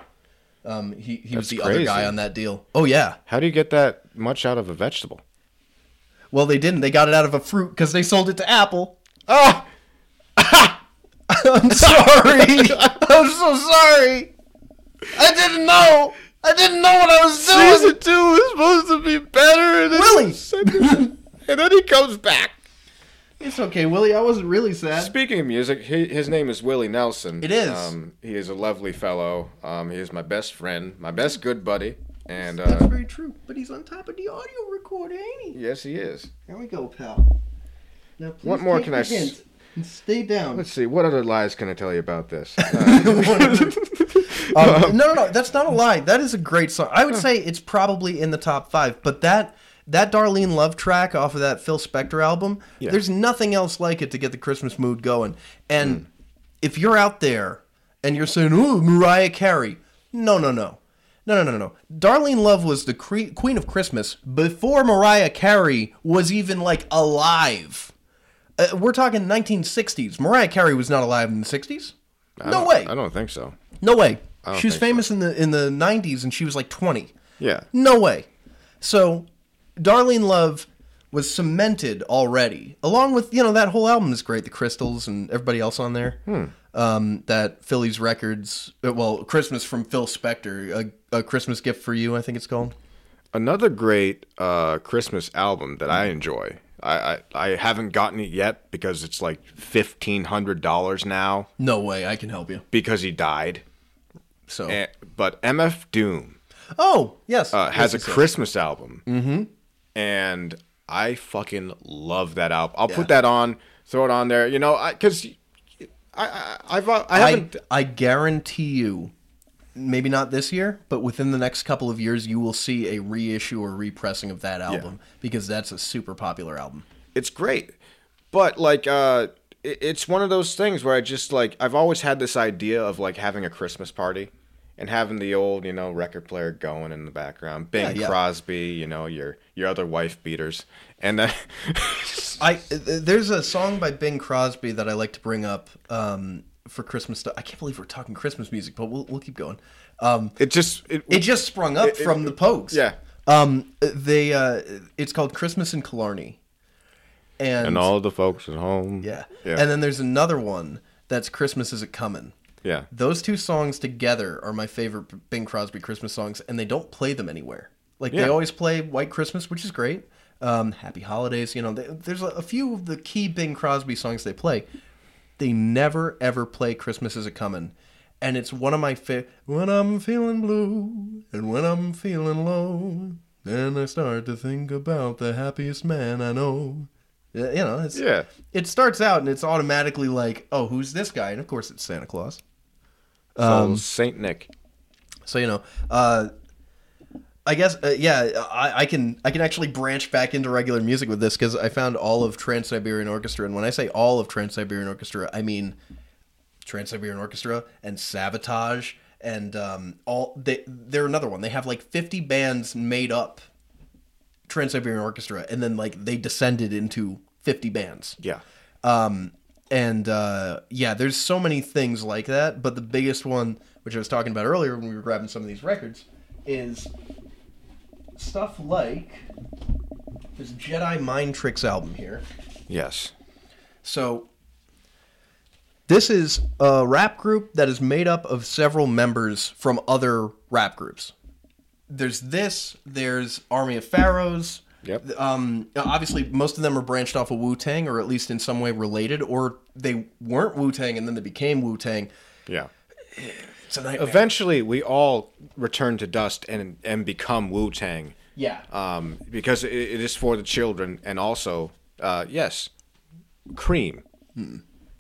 Um, he he was That's the other guy on that deal. Oh yeah. How do you get that much out of a vegetable? Well, they didn't. They got it out of a fruit because they sold it to Apple. Ah, I'm sorry. I'm so sorry. I didn't know. I didn't know what I was doing. season two is supposed to be better. And then Willie. and then he comes back. It's okay, Willie. I wasn't really sad. Speaking of music, he, his name is Willie Nelson. It is. Um, he is a lovely fellow. Um, he is my best friend, my best good buddy, and That's uh, very true. But he's on top of the audio recorder, ain't he? yes, he is. There we go, pal. Now, please What more take can the I s- and stay down. Let's see. What other lies can I tell you about this? Uh, Um, no, no, no. That's not a lie. That is a great song. I would say it's probably in the top five. But that that Darlene Love track off of that Phil Spector album, Yeah. there's nothing else like it to get the Christmas mood going. And if you're out there and you're saying, "Ooh, Mariah Carey," no, no, no. No, no, no, no. Darlene Love was the cre- queen of Christmas before Mariah Carey was even like alive. Uh, we're talking 1960s. Mariah Carey was not alive in the 60s. I No way. I don't think so. No way. She was think so. famous in the in the '90s, and she was like 20. Yeah. No way. So, Darlene Love was cemented already, along with you know that whole album is great. The Crystals and everybody else on there. Hmm. Um, that Philles Records, uh, well, Christmas from Phil Spector, a, a Christmas gift for you, I think it's called. Another great uh, Christmas album that I enjoy. I, I I haven't gotten it yet because it's like fifteen hundred dollars now No way, I can help you. because he died. So, Eh, but MF Doom oh yes, uh, has Yes, a yes, yes. Christmas album, mm-hmm. and I fucking love that album. I'll Yeah. put that on, throw it on there. You know, because I, I I've uh, I I, haven't. I guarantee you, maybe not this year, but within the next couple of years, you will see a reissue or repressing of that album because that's a super popular album. it's great but like uh it's one of those things where i just like i've always had this idea of like having a christmas party and having the old you know record player going in the background bing Yeah, yeah. crosby you know your your other wife beaters and then I there's a song by Bing Crosby that I like to bring up um, for Christmas stuff. I can't believe we're talking Christmas music, but we'll we'll keep going. Um, it just it, it just sprung up It- it- from the Pogues. yeah. Um, they uh, it's called Christmas in Killarney, and, and all the folks at home yeah. yeah and then there's another one that's Christmas is it coming. Yeah Those two songs together are my favorite Bing Crosby Christmas songs, and they don't play them anywhere. Like they always play White Christmas, which is great. Um, Happy Holidays, you know. They, there's a, a few of the key Bing Crosby songs they play. They never ever play Christmas is a coming, and it's one of my favorite. When I'm feeling blue and when I'm feeling low, then I start to think about the happiest man I know. Yeah, You know, it's, Yeah. It starts out and it's automatically like, oh, who's this guy? And of course, it's Santa Claus. So Um, saint nick So you know, uh, I guess uh, yeah, I, I can I can actually branch back into regular music with this because I found all of Trans Siberian Orchestra, and when I say all of Trans Siberian Orchestra, I mean Trans Siberian Orchestra and Savatage and um, all they they're another one. They have like fifty bands made up Trans Siberian Orchestra, and then like they descended into fifty bands. yeah Um, and uh, yeah, there's so many things like that. But the biggest one, which I was talking about earlier when we were grabbing some of these records, is stuff like this Jedi Mind Tricks album here. yes So this is a rap group that is made up of several members from other rap groups. There's this. There's Army of Pharaohs. Yep. Um, obviously, most of them are branched off of Wu Tang, or at least in some way related, or they weren't Wu Tang and then they became Wu Tang. yeah It's a nightmare. eventually we all return to dust and and become wu-tang yeah. um, because it, it is for the children, and also, uh, yes, cream. Cash,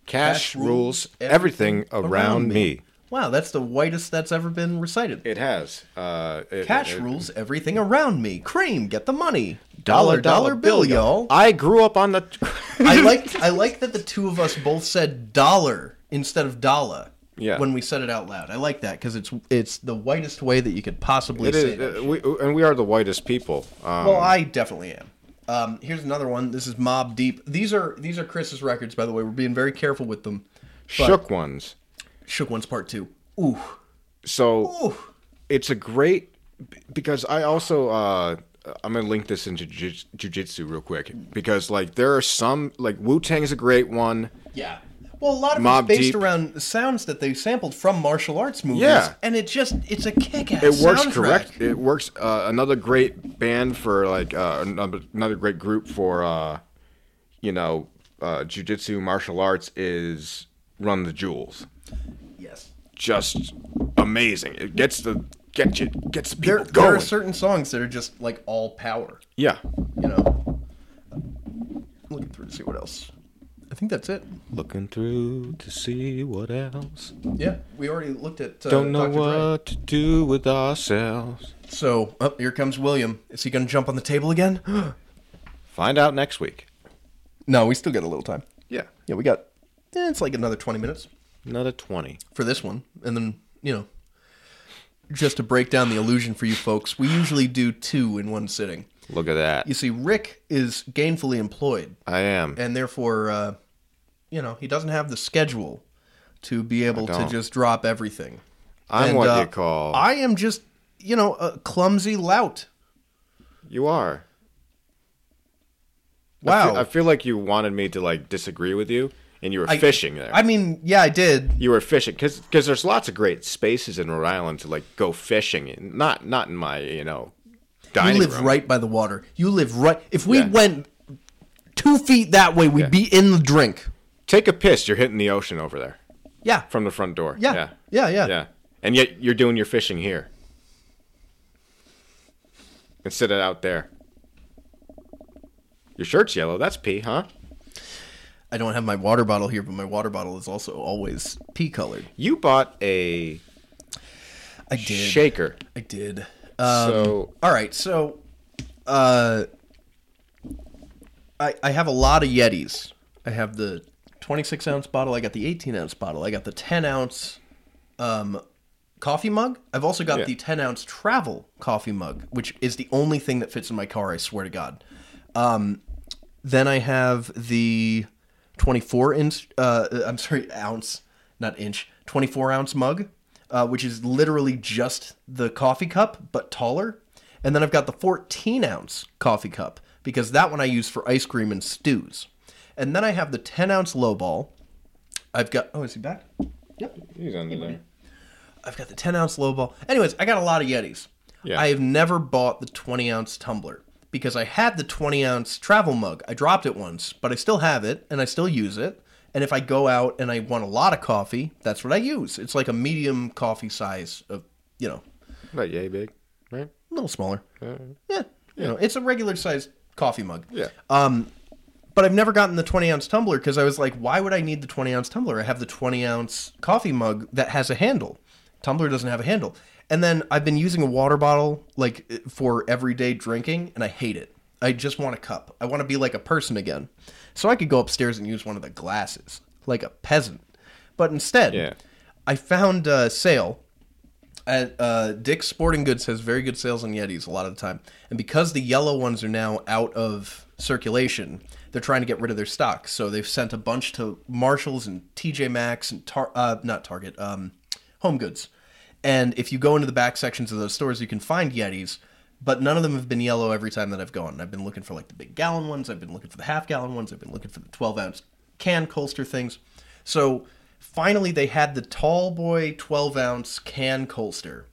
Cash rules rules everything, everything around, around me. me. wow, that's the whitest that's ever been recited. It has. Uh, it- Cash it- rules everything around me. Cream, get the money. Dollar, Dollar, dollar, bill, y'all. I grew up on the. I like I like that the two of us both said dollar instead of dollar. Yeah. When we said it out loud, I like that because it's it's the whitest way that you could possibly It say is, that. uh, we, and we are the whitest people. Um, well, I definitely am. Um, here's another one. This is Mobb Deep. These are these are Chris's records, by the way. We're being very careful with them. Shook ones. Shook Ones Part Two. Ooh, So ooh. it's a great because I also uh, I'm gonna link this into jujitsu real quick because like there are some like Wu Tang is a great one. Yeah. Well, a lot of Mobb it's based Deep. around sounds that they sampled from martial arts movies. Yeah. And it just, it's a kick-ass It works soundtrack. correct. It works. Uh, another great band for like uh, another another great group for uh, you know uh, jujitsu martial arts is Run the Jewels. Yes. Just amazing. It gets the get you gets the people There, there are certain songs that are just like all power, yeah. you know? Looking through to see what else. I think that's it. Looking through to see what else. Yeah, we already looked at. Uh, Don't know Dr. Dre. what to do with ourselves. So, oh, here comes William. Is he going to jump on the table again? Find out next week. no, we still got a little time. Yeah. Yeah, we got. Eh, it's like another twenty minutes Another 20. for this one, and then you know, just to break down the illusion for you folks, we usually do two in one sitting. Look at that. You see, Rick is gainfully employed, I am. and therefore, uh, you know, he doesn't have the schedule to be able to just drop everything. I'm And, what uh, you call. I am just, you know, a clumsy lout. you are. I Wow. feel, I feel like you wanted me to like disagree with you, and you were I- fishing there. I mean, yeah, I did. you were fishing because there's lots of great spaces in Rhode Island to like go fishing. Not not in my you know You live room. right by the water. You live right. If we Yeah. went two feet that way, we'd Yeah. be in the drink. Take a piss. You're hitting the ocean over there Yeah. from the front door. Yeah. yeah, Yeah, yeah. yeah. And yet you're doing your fishing here instead of out there. Your shirt's yellow. That's pee, huh? I don't have my water bottle here, but my water bottle is also always pea colored. You bought a I did. shaker. I did. Um, so all right, so uh, I I have a lot of Yetis. I have the 26 ounce bottle. I got the 18 ounce bottle. I got the 10 ounce um, coffee mug. I've also got Yeah. the 10 ounce travel coffee mug, which is the only thing that fits in my car. I swear to God. Um, then I have the 24 inch. Uh, I'm sorry, ounce, not inch. 24 ounce mug, uh, which is literally just the coffee cup but taller. And then I've got the 14 ounce coffee cup because that one I use for ice cream and stews. And then I have the 10 ounce low ball. I've got. Oh, is he back? Yep. he's under there. I've got the 10 ounce low ball. Anyways, I got a lot of Yetis. Yeah. I have never bought the 20 ounce tumbler because I had the 20 ounce travel mug. I dropped it once, but I still have it and I still use it. And if I go out and I want a lot of coffee, that's what I use. It's like a medium coffee size of, you know, Not yay big, right? a little smaller. Yeah. You know, it's a regular sized coffee mug. Yeah. Um, But I've never gotten the 20 ounce tumbler because I was like, why would I need the 20 ounce tumbler? I have the 20 ounce coffee mug that has a handle. Tumbler doesn't have a handle. And then I've been using a water bottle like for everyday drinking, and I hate it. I just want a cup. I want to be like a person again. So I could go upstairs and use one of the glasses, like a peasant. But instead, Yeah. I found a sale at uh, Dick's Sporting Goods has very good sales on Yetis a lot of the time, and because the yellow ones are now out of circulation, they're trying to get rid of their stock. So they've sent a bunch to Marshalls and TJ Maxx and Tar- uh, not Target, um, Home Goods. And if you go into the back sections of those stores, you can find Yetis, but none of them have been yellow every time that I've gone. I've been looking for like the big gallon ones. I've been looking for the half gallon ones. I've been looking for the 12 ounce can Colster things. So finally, they had the tall boy 12 ounce can Colster,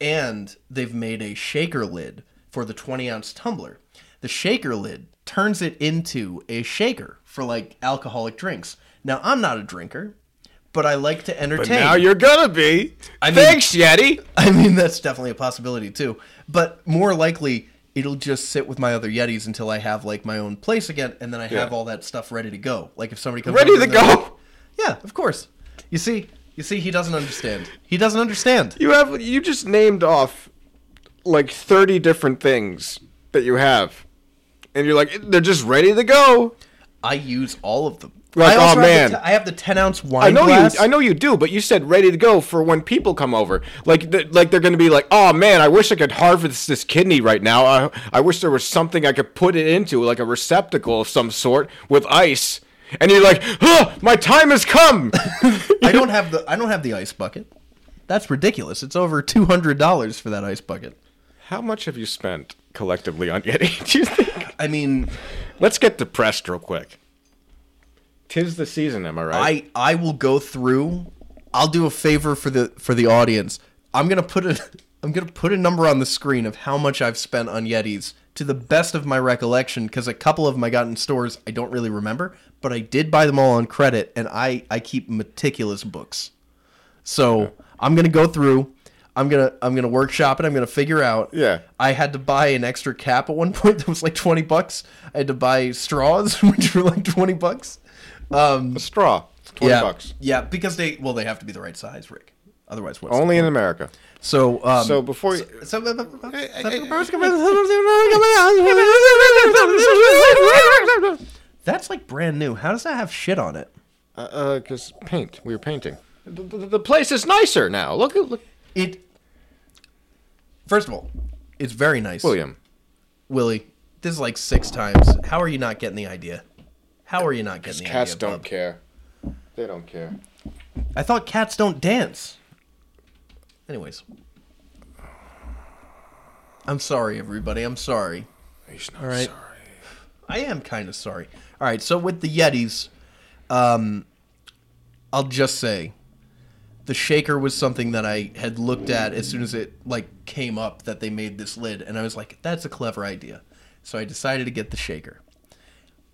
and they've made a shaker lid for the 20 ounce tumbler. The shaker lid turns it into a shaker for like alcoholic drinks. Now, I'm not a drinker, but I like to entertain. But now you're gonna be. I mean- Thanks, Yeti. I mean, that's definitely a possibility too. But more likely, it'll just sit with my other Yetis until I have like my own place again, and then I have Yeah. all that stuff ready to go. Like if somebody comes Ready to they're like- go. yeah, of course. You see, you see, he doesn't understand. He doesn't understand. You have you just named off like 30 different things that you have. And you're like they're just ready to go. I use all of them. Like, oh, have man. the I have the ten ounce wine I know glass. you I know you do, but you said ready to go for when people come over. Like th- like they're going to be like, "Oh man, I wish I could harvest this kidney right now. I I wish there was something I could put it into, like a receptacle of some sort with ice." And you're like, huh, my time has come. I don't have the I don't have the ice bucket. That's ridiculous. It's over two hundred dollars for that ice bucket. How much have you spent collectively on Yeti? Do you think? I mean, Let's get depressed real quick. Tis the season, am I right? I I will go through. I'll do a favor for the for the audience. I'm gonna put a I'm gonna put a number on the screen of how much I've spent on Yetis to the best of my recollection because a couple of them I got in stores I don't really remember, but I did buy them all on credit and I I keep meticulous books. So I'm gonna go through. I'm gonna I'm gonna workshop it. I'm gonna figure out. Yeah. I had to buy an extra cap at one point that was like twenty bucks. I had to buy straws which were like twenty bucks. Um, A straw. It's 20 yeah, bucks. Yeah, because they well they have to be the right size, Rick. Otherwise, what's Only in America. so um, So before you. so, that's like brand new. How does that have shit on it? Uh, because paint. We were painting. The, the, the place is nicer now. Look at look, It. First of all, it's very nice, William. Willie. This is like six times. How are you not getting the idea? How are you not getting the Cats idea? don't bub? care. They don't care. I thought cats don't dance. Anyways, I'm sorry, everybody. I'm sorry. He's not All right. sorry. I am kind of sorry. All right, so with the Yetis, um, I'll just say the shaker was something that I had looked at as soon as it like came up that they made this lid, and I was like, "That's a clever idea." So I decided to get the shaker.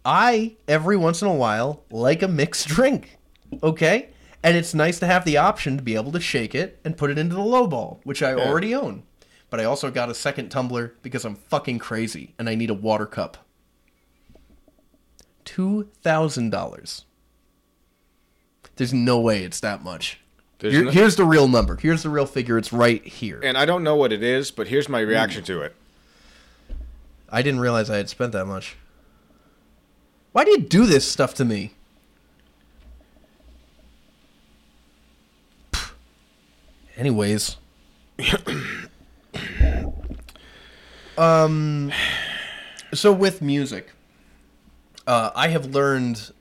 I every once in a while like a mixed drink, okay, and it's nice to have the option to be able to shake it and put it into the low ball, which I already own. But I also got a second tumbler because I'm fucking crazy and I need a water cup. Two thousand dollars. There's no way it's that much. Here- no- here's the real number. Here's the real figure. It's right here. And I don't know what it is, but here's my reaction mm. to it. I didn't realize I had spent that much. Why do you do this stuff to me? Anyways. um so with music, uh, I have learned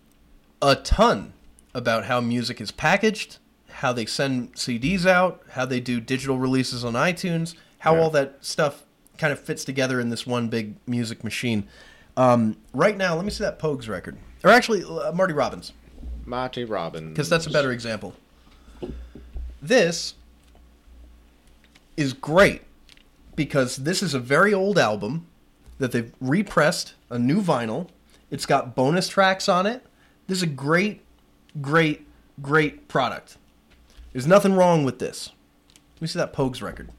a ton about how music is packaged, how they send CDs out, how they do digital releases on iTunes, how Yeah. all that stuff kind of fits together in this one big music machine. Um, right now, let me see that Pogues record, or actually uh, Marty Robbins, Marty Robbins. because that's a better example. This is great because this is a very old album that they've repressed a new vinyl. It's got bonus tracks on it. This is a great, great, great product. There's nothing wrong with this. Let me see that Pogues record.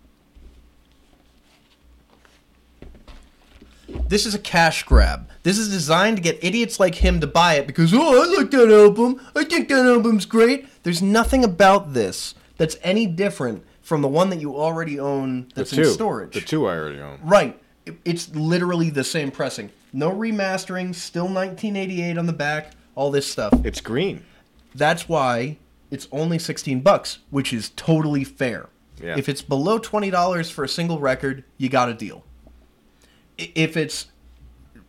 This is a cash grab. This is designed to get idiots like him to buy it because, oh, I like that album. I think that album's great. There's nothing about this that's any different from the one that you already own that's in storage. The two I already own. Right. It- It's literally the same pressing. No remastering, still 1988 on the back, all this stuff. It's green. That's why it's only 16 bucks, which is totally fair. Yeah. If it's below $20 for a single record, you got a deal. If it's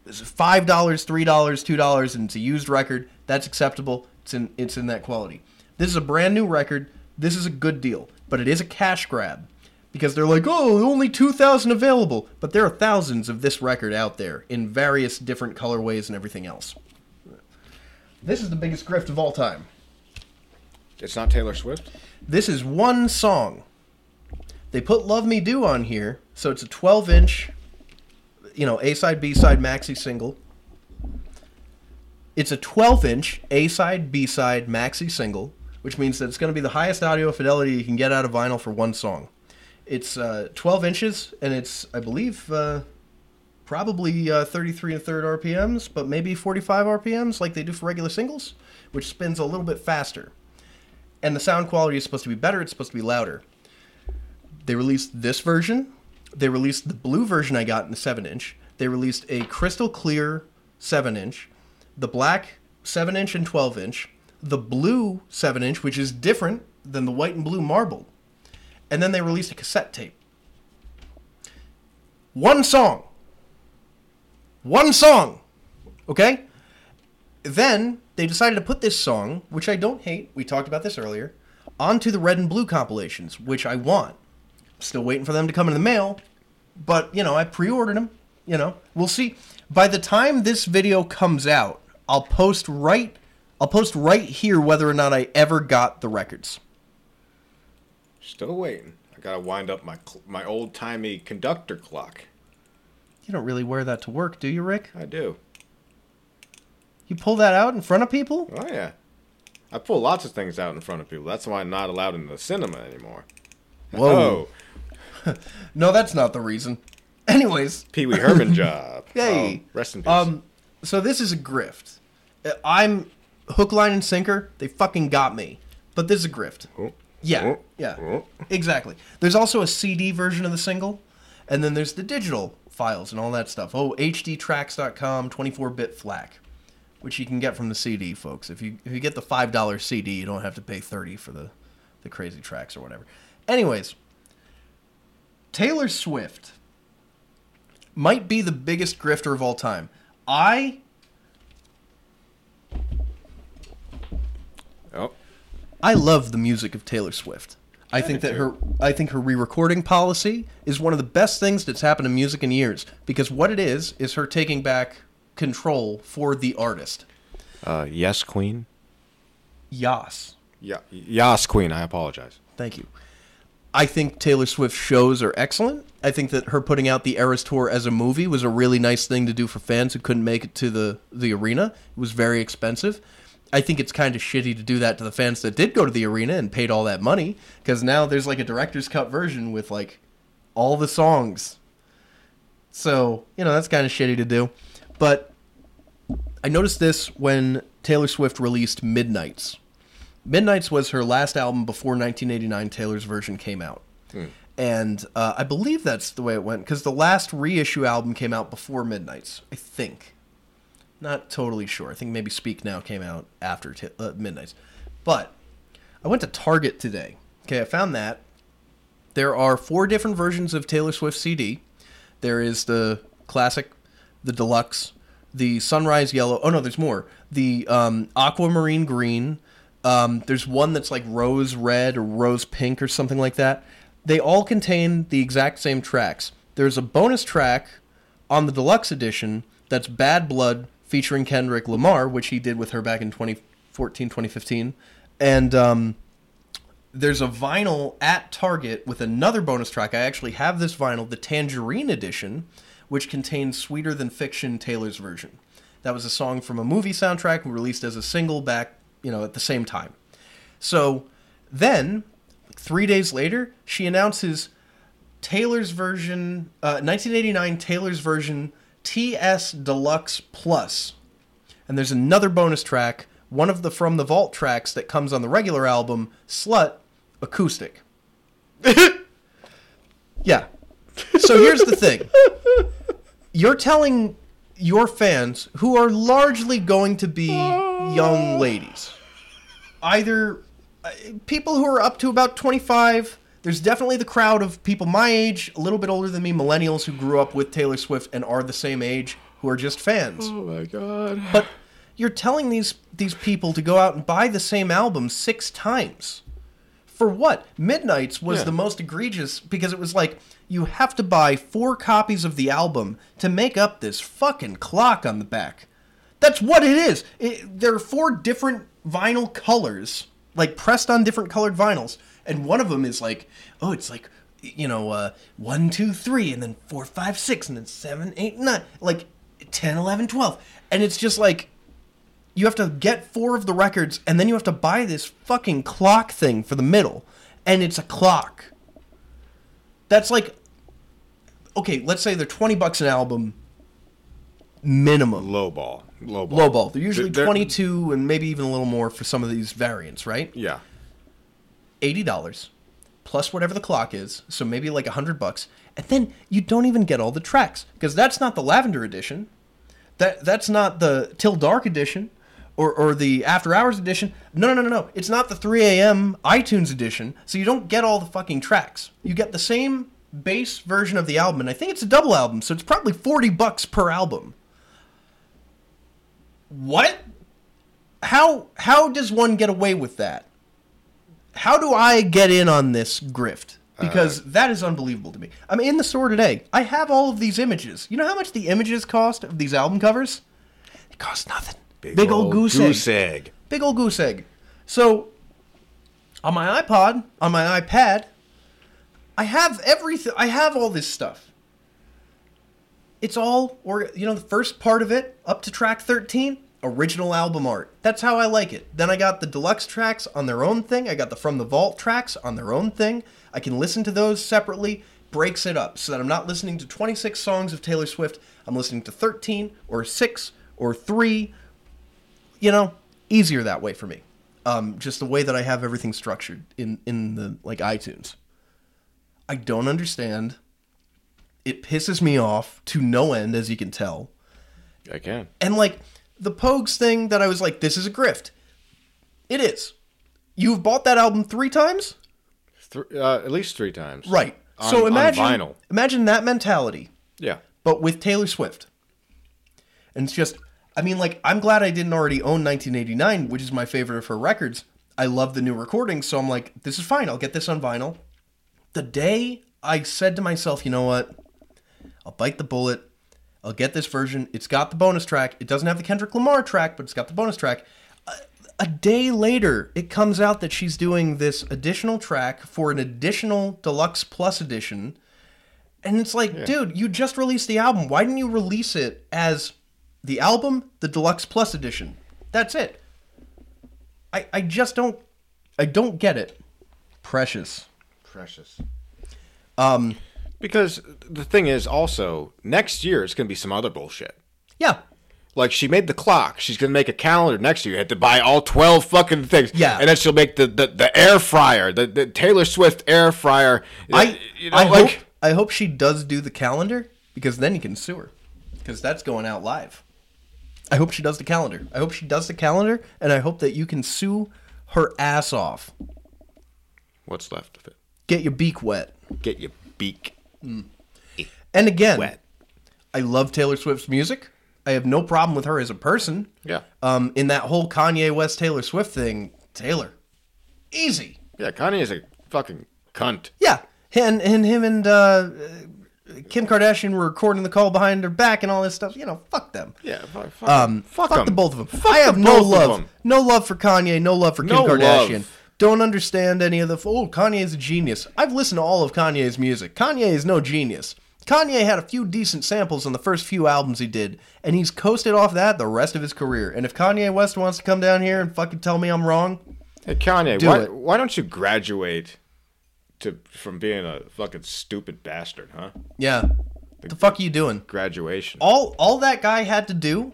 $5, $3, $2 and it's a used record, that's acceptable. It's in it's in that quality. This is a brand new record. This is a good deal, but it is a cash grab because they're like, "Oh, only 2000 available." But there are thousands of this record out there in various different colorways and everything else. This is the biggest grift of all time. It's not Taylor Swift. This is one song. They put Love Me Do on here, so it's a 12 inch, you know, A side, B side, maxi single. It's a 12 inch A side, B side, maxi single, which means that it's going to be the highest audio fidelity you can get out of vinyl for one song. It's uh, 12 inches, and it's, I believe, uh, probably uh, 33 and third RPMs, but maybe 45 RPMs like they do for regular singles, which spins a little bit faster and the sound quality is supposed to be better. It's supposed to be louder. They released this version. They released the blue version I got in the 7 inch. They released a crystal clear 7 inch, the black 7 inch and 12 inch, the blue 7 inch, which is different than the white and blue marbled. And then they released a cassette tape. One song. One song. Okay? then they decided to put this song, which I don't hate, we talked about this earlier, onto the red and blue compilations, which I want. Still waiting for them to come in the mail. But you know, I pre-ordered them. You know, we'll see. By the time this video comes out, I'll post right. I'll post right here whether or not I ever got the records. Still waiting. I gotta wind up my cl- my old timey conductor clock. You don't really wear that to work, do you, Rick? I do. You pull that out in front of people? Oh yeah. I pull lots of things out in front of people. That's why I'm not allowed in the cinema anymore. Whoa. Oh, No, that's not the reason. Anyways, Pee Wee Herman job. Hey. Oh, rest in peace. Um, so this is a grift. Uh, I'm hook, line, and sinker. They fucking got me. But this is a grift. Oh. Yeah, Oh. yeah, Oh. exactly. There's also a CD version of the single, and then there's the digital files and all that stuff. Oh, hdtracks.com, 24-bit FLAC, which you can get from the CD, folks. If you if you get the five dollar CD, you don't have to pay thirty for the the crazy tracks or whatever. Anyways, Taylor Swift might be the biggest grifter of all time. I oh, I love the music of Taylor Swift. I think do that her I think her re-recording policy is one of the best things that's happened to music in years because what it is is her taking back control for the artist. uh, yes, Queen. Yas. Yeah, yes, Queen. I apologize. Thank you. I think Taylor Swift shows are excellent. I think that her putting out the Eras Tour as a movie was a really nice thing to do for fans who couldn't make it to the, the arena. It was very expensive. I think it's kind of shitty to do that to the fans that did go to the arena and paid all that money because now there's like a director's cut version with like all the songs. So, you know, that's kind of shitty to do. But I noticed this when Taylor Swift released Midnights. Midnights was her last album before 1989 Taylor's version came out. And uh, I believe that's the way it went because the last reissue album came out before Midnights, I think. Not totally sure. I think maybe Speak Now came out after t- uh, Midnights. But I went to Target today. Okay, I found that. There are four different versions of Taylor Swift CD. There is the classic, the deluxe, the sunrise yellow. Oh no, there's more. The um, aquamarine green. Um, there's one that's like rose red or rose pink or something like that. They all contain the exact same tracks. There's a bonus track on the deluxe edition that's Bad Blood featuring Kendrick Lamar, which he did with her back in 2014, 2015. And um, there's a vinyl at Target with another bonus track. I actually have this vinyl, the Tangerine edition, which contains Sweeter Than Fiction Taylor's version. That was a song from a movie soundtrack released as a single back, you know, at the same time. So then, three days later, she announces Taylor's version, uh, 1989 Taylor's version TS Deluxe Plus. And there's another bonus track, one of the From the Vault tracks that comes on the regular album, Slut Acoustic. yeah. So here's the thing you're telling your fans, who are largely going to be young ladies, either uh, people who are up to about 25. There's definitely the crowd of people my age, a little bit older than me, millennials who grew up with Taylor Swift and are the same age, who are just fans. Oh my god. But you're telling these these people to go out and buy the same album six times. For what? Midnight's was Yeah. the most egregious because it was like you have to buy four copies of the album to make up this fucking clock on the back. That's what it is. It, there are four different vinyl colors, like pressed on different colored vinyls, and one of them is like, oh, it's like, you know, uh, one, two, three, and then four, five, six, and then seven, eight, nine, like 10, 11, 12. And it's just like, you have to get four of the records, and then you have to buy this fucking clock thing for the middle, and it's a clock. That's like, okay, let's say they're 20 bucks an album minimum. Low ball. Low ball. Low ball. They're usually They're- 22 and maybe even a little more for some of these variants, right? Yeah. $80 plus whatever the clock is, so maybe like 100 bucks. And then you don't even get all the tracks because that's not the Lavender edition. That that's not the Till Dark edition or or the After Hours edition. No, no, no, no, no. It's not the 3 a.m. iTunes edition. So you don't get all the fucking tracks. You get the same base version of the album, and I think it's a double album, so it's probably 40 bucks per album. What? How how does one get away with that? How do I get in on this grift? because uh, that is unbelievable to me. I'm in the store today. I have all of these images. You know how much the images cost of these album covers? It costs nothing. Big, old, goose, egg. egg. Big old goose egg. So on my iPod, on my iPad, I have everything. I have all this stuff. It's all, or you know, the first part of it up to track 13, original album art. That's how I like it. Then I got the deluxe tracks on their own thing. I got the From the Vault tracks on their own thing. I can listen to those separately. Breaks it up so that I'm not listening to 26 songs of Taylor Swift. I'm listening to 13 or 6 or 3. You know, easier that way for me. Um, just the way that I have everything structured in in the like iTunes. I don't understand. It pisses me off to no end, as you can tell. I can. And like the Pogues thing that I was like, this is a grift. It is. You've bought that album three times? Th- uh, at least three times. Right. On- so on imagine vinyl. imagine that mentality, Yeah. but with Taylor Swift. And it's just I mean like I'm glad I didn't already own 1989, which is my favorite of her records. I love the new recording, so I'm like, this is fine. I'll get this on vinyl. The day I said to myself, you know what? I'll bite the bullet. I'll get this version. It's got the bonus track. It doesn't have the Kendrick Lamar track, but it's got the bonus track. A, a day later, it comes out that she's doing this additional track for an additional deluxe plus edition. And it's like, dude, you just released the album. Why didn't you release it as the album, the deluxe plus edition? That's it. I, I just don't I don't get it. Precious. Precious. Um, because the thing is, also next year it's gonna be some other bullshit. Yeah. Like she made the clock, she's gonna make a calendar next year. You have to buy all twelve fucking things. Yeah. and then she'll make the the, the air fryer, the, the Taylor Swift air fryer. I you know, I like hope I hope she does do the calendar because then you can sue her because that's going out live. I hope she does the calendar. I hope she does the calendar, and I hope that you can sue her ass off. what's left of it? Get your beak wet. Get your beak And again, wet. I love Taylor Swift's music. I have no problem with her as a person. Yeah, Um, in that whole Kanye West Taylor Swift thing, Taylor, easy. yeah. Kanye is a fucking cunt. Yeah, and and him and uh, Kim Kardashian were recording the call behind her back and all this stuff. You know, fuck them. Yeah, fuck, fuck, Um, fuck, the both of them. Fuck I have no love, no love for Kanye, no love for Kim No Kardashian. love. Don't understand any of the. Oh, Kanye's a genius. I've listened to all of Kanye's music. Kanye is no genius. Kanye had a few decent samples on the first few albums he did, and he's coasted off that the rest of his career. And if Kanye West wants to come down here and fucking tell me I'm wrong, Hey Kanye, Do why, it. why don't you graduate to from being a fucking stupid bastard, huh? yeah, what the fuck are you doing? Graduation. All all that guy had to do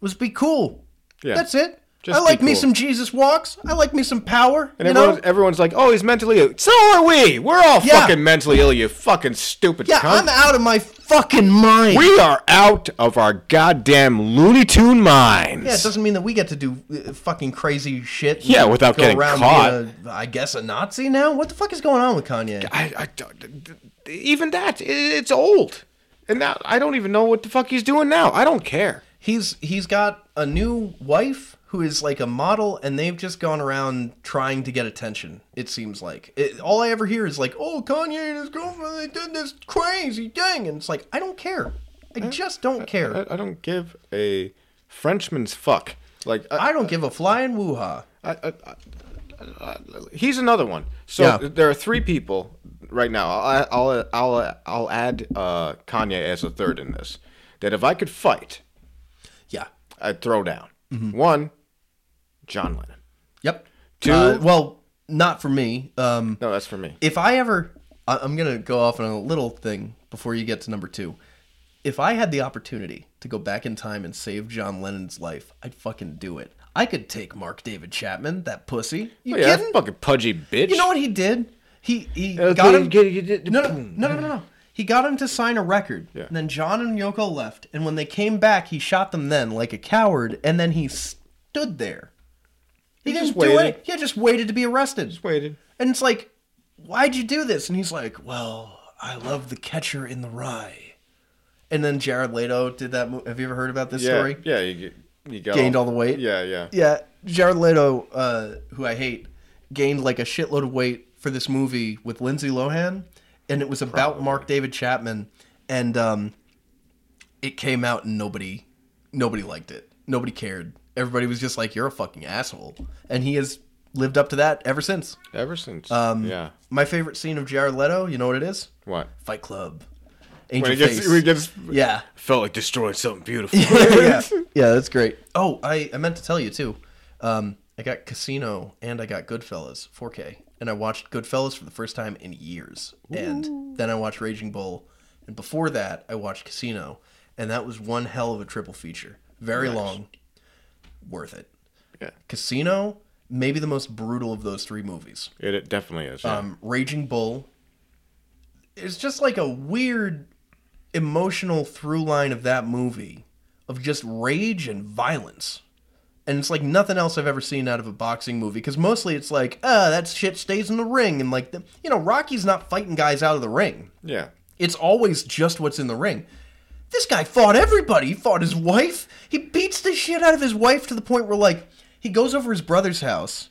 was be cool. Yeah. That's it. Just I like be me some Jesus walks. I like me some power. And everyone's, everyone's like, "Oh, he's mentally ill." So are we. We're all Yeah. fucking mentally ill. You fucking stupid Yeah, cunt. I'm out of my fucking mind. we are out of our goddamn Looney Tune minds. yeah, it doesn't mean that we get to do uh, fucking crazy shit. Yeah, without getting around caught. A, I guess a Nazi now. What the fuck is going on with Kanye? I, I even that, it's old. And now I don't even know what the fuck he's doing now. I don't care. He's he's got a new wife who is like a model, and they've just gone around trying to get attention. It seems like it, all I ever hear is like, "Oh, Kanye and his girlfriend they did this crazy thing," and it's like I don't care. I just don't care. I, I don't give a Frenchman's fuck. Like I, I don't give a flying woo-ha. I, I, I, he's another one. So Yeah. there are three people right now. I'll I'll I'll, I'll add uh, Kanye as a third in this. That if I could fight, Yeah. I'd throw down. Mm-hmm. One, John Lennon. Yep. Two- Uh, well, not for me. Um, No, that's for me. if I ever, I- I'm gonna go off on a little thing before you get to number two. If I had the opportunity to go back in time and save John Lennon's life, I'd fucking do it. I could take Mark David Chapman, that pussy. You Oh, yeah, kidding? fucking pudgy bitch. You know what he did? He he Okay, got him. get- you no, no, no, no, no, no. He got him to sign a record. Yeah. And then John and Yoko left. And when they came back, he shot them then like a coward. And then he stood there. He, He didn't just do waited. it. He just waited to be arrested. Just waited. And it's like, why'd you do this? And he's like, well, I love the catcher in the rye. And then Jared Leto did that. Mo- Have you ever heard about this Yeah, story? yeah. You, you got Gained all the weight? Yeah, yeah. Yeah, Jared Leto, uh, who I hate, gained like a shitload of weight for this movie with Lindsay Lohan, and it was about Mark David Chapman, and um, it came out and nobody, nobody liked it. Nobody cared. Everybody was just like, "You're a fucking asshole," and he has lived up to that ever since. Ever since. Um, yeah. My favorite scene of Jared Leto, you know what it is? What? Fight Club. Angel When he gets, Face. when he gets yeah. felt like destroying something beautiful. yeah, yeah, that's great. Oh, I, I meant to tell you too. Um, I got Casino and I got Goodfellas 4K, and I watched Goodfellas for the first time in years, and then I watched Raging Bull, and before that I watched Casino, and that was one hell of a triple feature. Very long, worth it. Yeah. Casino, maybe the most brutal of those three movies. It, it definitely is. yeah. Um, Raging Bull is just like a weird emotional through line of that movie of just rage and violence. And it's like nothing else I've ever seen out of a boxing movie because mostly it's like, ah, that shit stays in the ring. And like, the, you know, Rocky's not fighting guys out of the ring. yeah. It's always just what's in the ring. This guy fought everybody. He fought his wife. He beats the shit out of his wife to the point where, like, he goes over his brother's house,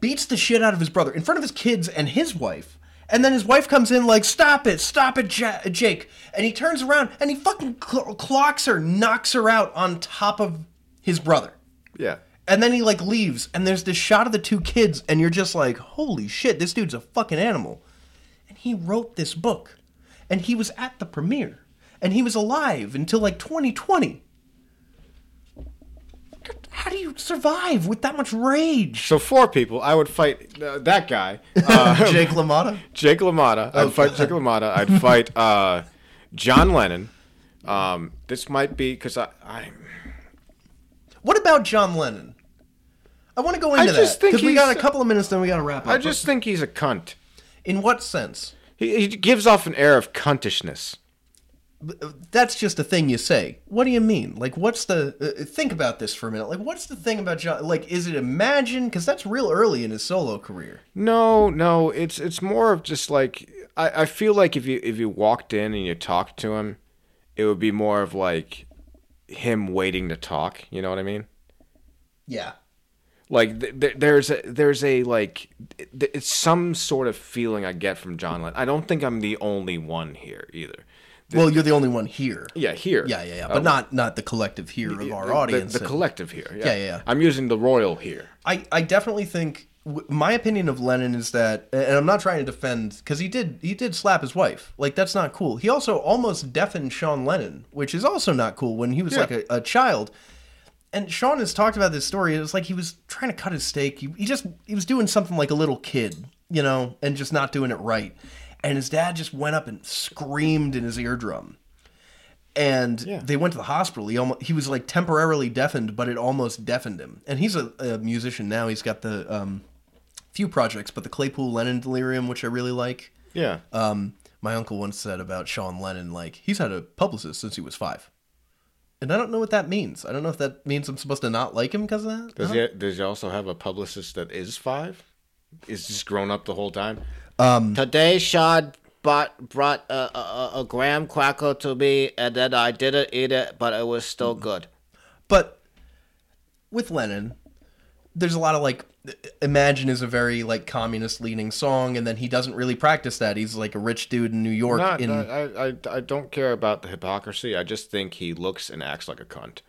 beats the shit out of his brother in front of his kids and his wife. And then his wife comes in, like, stop it, stop it, ja- Jake. And he turns around and he fucking cl- clocks her, knocks her out on top of his brother. Yeah. And then he like leaves, and there's this shot of the two kids, and you're just like, holy shit, this dude's a fucking animal. And he wrote this book, and he was at the premiere, and he was alive until like 2020. How do you survive with that much rage? So four people, I would fight uh, that guy, uh, Jake LaMotta? Jake LaMotta. I'd fight Jake LaMotta. I'd fight uh, John Lennon. Um, this might be because I, I What about John Lennon? I want to go into that because we got a couple of minutes, then we got to wrap up. I just think he's a cunt. in what sense? He, he gives off an air of cuntishness. That's just a thing you say. What do you mean? Like, what's the? Uh, think about this for a minute. Like, what's the thing about John? Like, is it Imagine? Because that's real early in his solo career. No, no, it's it's more of just like I, I feel like if you if you walked in and you talked to him, it would be more of like him waiting to talk. You know what I mean? Yeah. Like th- th- there's a there's a like th- it's some sort of feeling I get from John Lennon. I don't think I'm the only one here either. Well, you're the only one here. Yeah, here. Yeah, yeah, yeah. But oh. not not the collective here of our the- audience. The, the and- collective here. Yeah. Yeah, yeah, yeah. I'm using the royal here. I, I definitely think w- my opinion of Lennon is that, and I'm not trying to defend because he did he did slap his wife. Like that's not cool. He also almost deafened Sean Lennon, which is also not cool when he was Yeah. like a, a child. And Sean has talked about this story. It was like he was trying to cut his steak. He, he just he was doing something like a little kid, you know, and just not doing it right. And his dad just went up and screamed in his eardrum and Yeah. they went to the hospital. He almost he was like temporarily deafened, but it almost deafened him. And he's a, a musician now. He's got the um, few projects, but the Claypool Lennon Delirium, which I really like. Yeah. Um, my uncle once said about Sean Lennon, like he's had a publicist since he was five, and I don't know what that means. I don't know if that means I'm supposed to not like him because of that. Does I he does he also have a publicist that is five? Is just grown up the whole time? Um, Today, Sean bought, brought a, a, a- a graham cracker to me, and then I didn't eat it, but it was still good. But with Lennon, there's a lot of like Imagine is a very like communist leaning song, and then he doesn't really practice that. He's like a rich dude in New York. Not, in I, I I don't care about the hypocrisy. I just think he looks and acts like a cunt.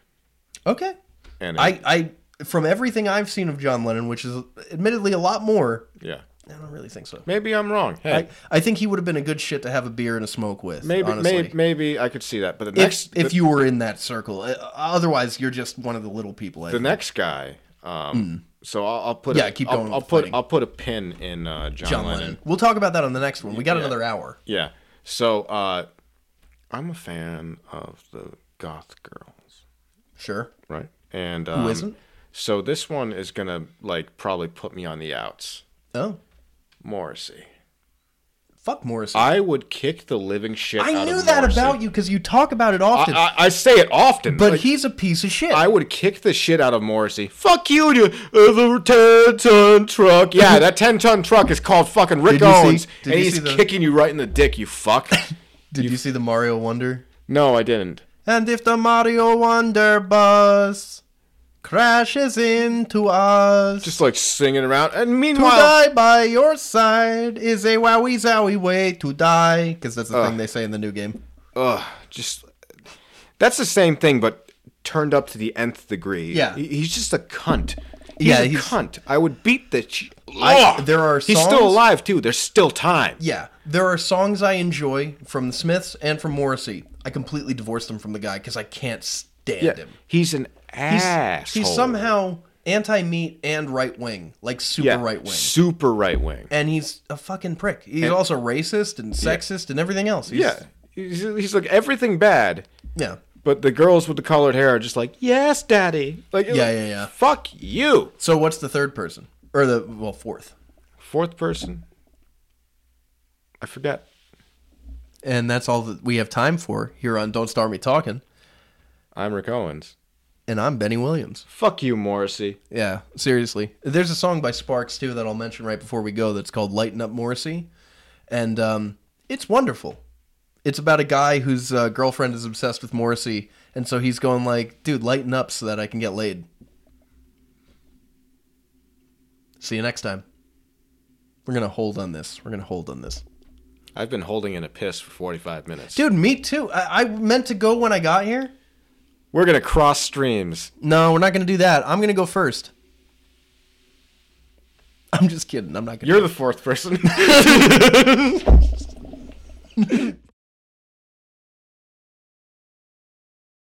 okay, And I I from everything I've seen of John Lennon, which is admittedly a lot more, yeah. I don't really think so. Maybe I'm wrong. Hey, I, I think he would have been a good shit to have a beer and a smoke with. maybe honestly. maybe maybe I could see that. But the if next if the, you were in that circle, Uh, otherwise you're just one of the little people. I the think. next guy. Um, so I'll, I'll put. Yeah, a, keep I'll, going I'll put fighting. I'll put a pin in uh, John, John Lennon. Lennon. We'll talk about that on the next one. We got Yeah. another hour. Yeah. So uh, I'm a fan of the goth girls, Sure. right? And um, Who isn't? So this one is gonna like probably put me on the outs. Oh, Morrissey. fuck Morrissey. I would kick the living shit I knew that Morrissey. about you because you talk about it often. I, I, I say it often, but like, he's a piece of shit. I would kick the shit out of Morrissey. Fuck you, you uh, the ten ton truck. Yeah, that ten ton truck is called fucking Rick Did you see- Owens, did and he's the- kicking you right in the dick. You fuck. Did you, see the Mario Wonder? no, I didn't. And if the Mario Wonder bus crashes into us. Just like singing around. And meanwhile, to die by your side is a wowie zowie way to die. Because that's the Ugh. thing they say in the new game. ugh, just that's the same thing, but turned up to the nth degree. Yeah. He- he's just a cunt. He's Yeah, a he's- cunt. I would beat the. Ch- I- there are He's still alive too. There's still time. Yeah, there are songs I enjoy from the Smiths and from Morrissey. I completely divorced them from the guy because I can't stand Yeah, him. he's an asshole. he's somehow anti-meat and right-wing, like super yeah, right-wing. super right wing. and he's a fucking prick. He's also racist and sexist and everything else. He's, Yeah, he's, he's like everything bad. yeah. But the girls with the colored hair are just like, yes, daddy. Like, Yeah, yeah, yeah. Fuck you. So what's the third person or the well fourth? Fourth person. I forget. And that's all that we have time for here on Don't Start Me Talking. I'm Rick Owens. And I'm Bennie Williams. Fuck you, Morrissey. Yeah, seriously. There's a song by Sparks too that I'll mention right before we go that's called "Lighten Up Morrissey," and um, it's wonderful. It's about a guy whose uh, girlfriend is obsessed with Morrissey, and so he's going like, "Dude, lighten up so that I can get laid." See you next time. We're gonna hold on this. We're gonna hold on this, I've been holding in a piss for 45 minutes. dude. Me too. I, I meant to go when I got here. We're gonna cross streams. No, we're not gonna do that. I'm gonna go first. I'm just kidding. I'm not gonna. You're the fourth person.